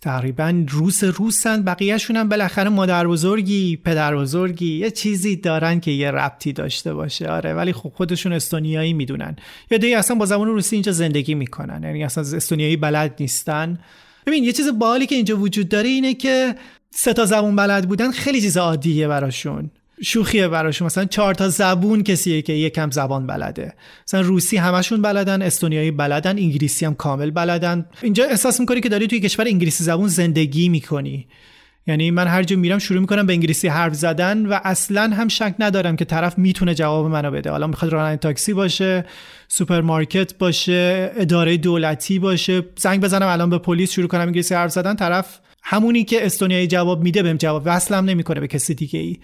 S2: تقریبا روس روسن بقیهشون هم بالاخره مادر بزرگی پدر بزرگی. یه چیزی دارن که یه ربطی داشته باشه. آره ولی خب خودشون استونیایی می‌دونن. یا دیگه اصلا با زبان روسی اینجا زندگی می‌کنن. یعنی اصلا استونیایی بلد نیستن. ببین یه چیز بالی که اینجا وجود داره اینه که سه تا زبون بلد بودن. خیلی چیز عادیه براشون. شوخیه براشون مثلا چهار تا زبون کسیه که یکم زبان بلده. مثلا روسی همشون بلدن استونیایی بلدن انگلیسی هم کامل بلدن. اینجا احساس می‌کنی که داری توی کشور انگلیسی زبون زندگی می‌کنی. یعنی من هر جا میرم شروع می‌کنم به انگلیسی حرف زدن و اصلا هم شک ندارم که طرف می‌تونه جواب منو بده. حالا می‌خواد راننده تاکسی باشه سوپرمارکت باشه اداره دولتی باشه. زنگ بزنم الان به پلیس شروع کنم انگلیسی حرف زدن. طرف همونی که استونیایی جواب میده بهم جواب. وصلم نمی‌کنه به کسی دیگه ای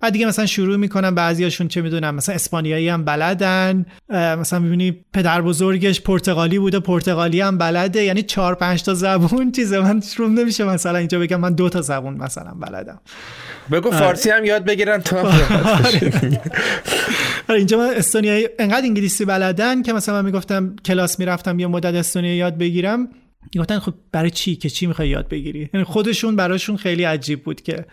S2: بعد دیگه مثلا شروع می‌کنم بعضیاشون چه می‌دونم مثلا اسپانیایی هم بلدن مثلا می‌بینی پدر بزرگش پرتغالی بوده پرتغالی هم بلده. یعنی چهار پنج تا زبون چیزه. من روم نمیشه مثلا اینجا بگم من دو تا زبون مثلا بلدم.
S1: بگو فارسی هم یاد بگیرن تو
S2: اینجا من استونیایی انقدر انگلیسی بلدن که مثلا من می‌گفتم کلاس می‌رفتم یه مدت استونیایی یاد بگیرم. گفتن خب برای چی؟ که چی می‌خوای یاد بگیری؟ یعنی خودشون براشون خیلی عجیب بود که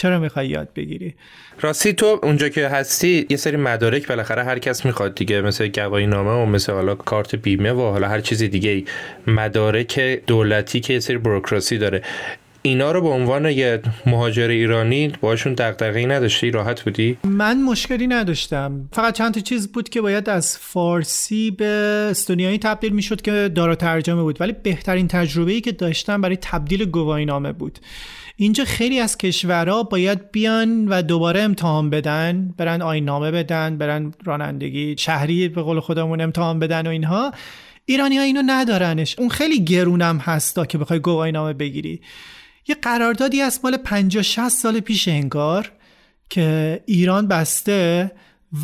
S2: چرا می‌خوای یاد بگیری؟
S1: راستی تو اونجا که هستی یه سری مدارک بالاخره هر کس می‌خواد دیگه مثل گواهی نامه و مثل حالا کارت بیمه و حالا هر چیز دیگه مدارک دولتی که یه سری بروکراسی داره. اینا رو به عنوان یه مهاجر ایرانی باشون دغدغه‌ای نداشتی؟ راحت بودی؟
S2: من مشکلی نداشتم. فقط چند تا چیز بود که باید از فارسی به استونیایی تبدیل می‌شد که دارا ترجمه بود. ولی بهترین تجربه‌ای که داشتم برای تبدیل گواهی نامه بود. اینجا خیلی از کشورها باید بیان و دوباره امتحان بدن برن آینامه بدن برن رانندگی شهری به قول خودمون امتحان بدن و اینها. ایرانی ها اینو ندارنش. اون خیلی گرونم هستا که بخوای گواهی نامه بگیری. یه قراردادی از مال 50 60 سال پیش انگار که ایران بسته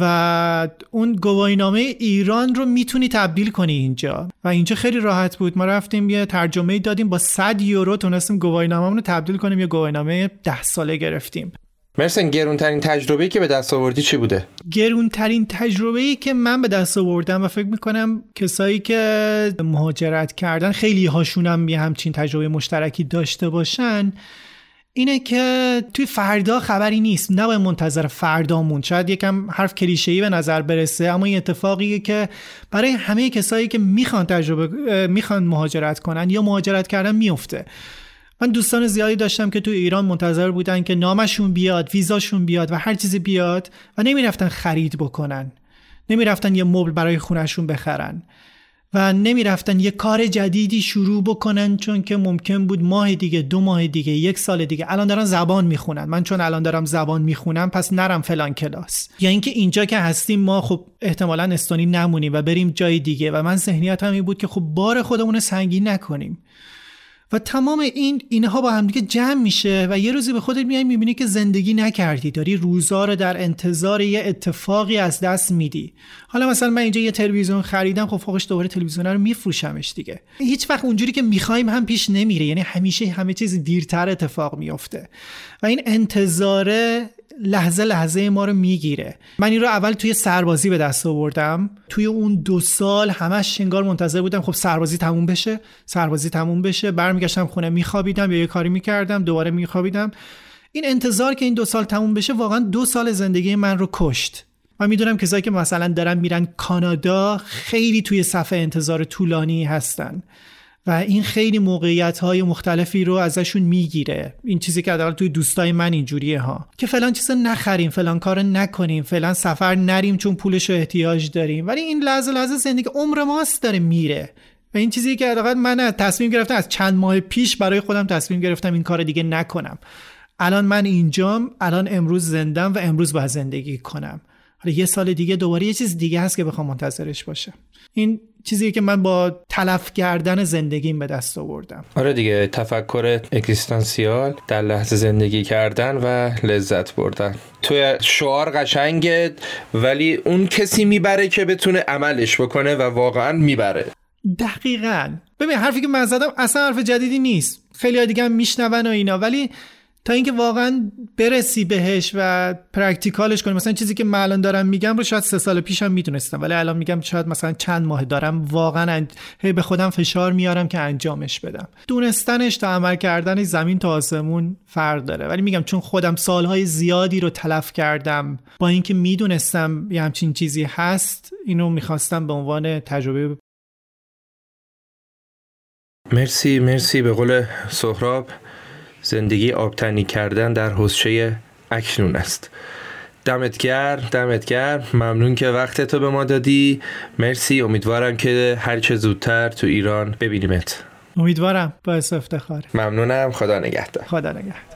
S2: و اون گواهینامه ایران رو می‌تونی تبدیل کنی اینجا. و اینجا خیلی راحت بود. ما رفتیم یه ترجمه دادیم با 100 یورو تونستیم گواهینامه رو تبدیل کنیم یه گواهینامه 10 ساله گرفتیم.
S1: مرسن گرونترین تجربه که به دست آوردی چی بوده؟
S2: گرونترین تجربه که من به دست آوردم و فکر می‌کنم کسایی که مهاجرت کردن خیلی هاشونم یه همچین تجربه مشترکی داشته باشن اینه که توی فردا خبری نیست. نباید منتظر فردامون. شاید یکم حرف کلیشه‌ای به نظر برسه اما این اتفاقیه که برای همه کسایی که می‌خوان تجربه می‌خوان مهاجرت کنن یا مهاجرت کردن میفته. من دوستان زیادی داشتم که تو ایران منتظر بودن که نامشون بیاد ویزاشون بیاد و هر چیزی بیاد و نمی‌رفتن خرید بکنن. نمی‌رفتن یه مبل برای خونشون بخرن. و نمی‌رفتن یه کار جدیدی شروع بکنن چون که ممکن بود ماه دیگه دو ماه دیگه یک سال دیگه. الان دارن زبان می‌خونن. من چون الان دارم زبان می‌خونم پس نرم فلان کلاس. یا اینکه اینجا که هستیم ما خب احتمالا استونی نمونیم و بریم جای دیگه. و من ذهنیتم این بود که خب بار خودمون سنگین نکنیم. و تمام این اینها با هم دیگه جمع میشه و یه روزی به خودت میای می‌بینی که زندگی نکردی. داری روزا رو در انتظار یه اتفاقی از دست میدی. حالا مثلا من اینجا یه تلویزیون خریدم خب فوقش دوباره تلویزیون رو میفروشمش دیگه. هیچ وقت اونجوری که می‌خوایم هم پیش نمیره. یعنی همیشه همه چیز دیرتر اتفاق میفته و این انتظاره لحظه لحظه ما رو می‌گیره. من این رو اول توی سربازی به دست آوردم. توی اون دو سال همش انگار منتظر بودم خب سربازی تموم بشه. سربازی تموم بشه. برمیگشتم خونه میخوابیدم یا یه کاری می‌کردم دوباره میخوابیدم. این انتظار که این دو سال تموم بشه واقعا دو سال زندگی من رو کشت. من می‌دونم کسایی که مثلا دارن میرن کانادا خیلی توی صفحه انتظار طولانی هستن. و این خیلی موقعیت های مختلفی رو ازشون می‌گیره. این چیزی که حداقل توی دوستای من اینجوریه ها. که فلان چیز نخریم فلان کار نکنیم فلان سفر نریم چون پولش رو احتیاج داریم. ولی این لحظه لحظه زندگی عمر ماست داره میره. و این چیزی که حداقل من تصمیم گرفتم از چند ماه پیش برای خودم تصمیم گرفتم این کار دیگه نکنم. الان من اینجام الان امروز زندم و امروز باید زندگی کنم. حالا یه سال دیگه دوباره یه چیز دیگه هست که بخوام منتظرش باشم. این چیزی که من با تلف کردن زندگیم به دست آوردم.
S1: آره دیگه تفکر اکزیستانسیال در لحظه زندگی کردن و لذت بردن. توی شعار قشنگه ولی اون کسی می‌بره که بتونه عملش بکنه و واقعا می‌بره.
S2: دقیقا. ببین حرفی که من زدم اصلا حرف جدیدی نیست. خیلی دیگه هم میشنون و اینا ولی تا اینکه واقعا برسی بهش و پرکتیکالش کنی. مثلا چیزی که من دارم میگم رو شاید سه سال پیشم می‌دونستم ولی الان میگم شاید مثلا چند ماه دارم واقعا هی به خودم فشار میارم که انجامش بدم. دونستنش تا عمل کردن زمین تا آسمون فرق داره. ولی میگم چون خودم سالهای زیادی رو تلف کردم با اینکه می‌دونستم یه همچین چیزی هست اینو می‌خواستم به عنوان تجربه
S1: مرسی مرسی به قول سهراب. زندگی آبتنی کردن در حوزچه اکنون است. دمت گرم دمت گرم. ممنون که وقت تو به ما دادی. مرسی. امیدوارم که هرچه زودتر تو ایران ببینیمت.
S2: امیدوارم. باعث افتخار
S1: ممنونم. خدا نگهدار.
S2: خدا نگهدار.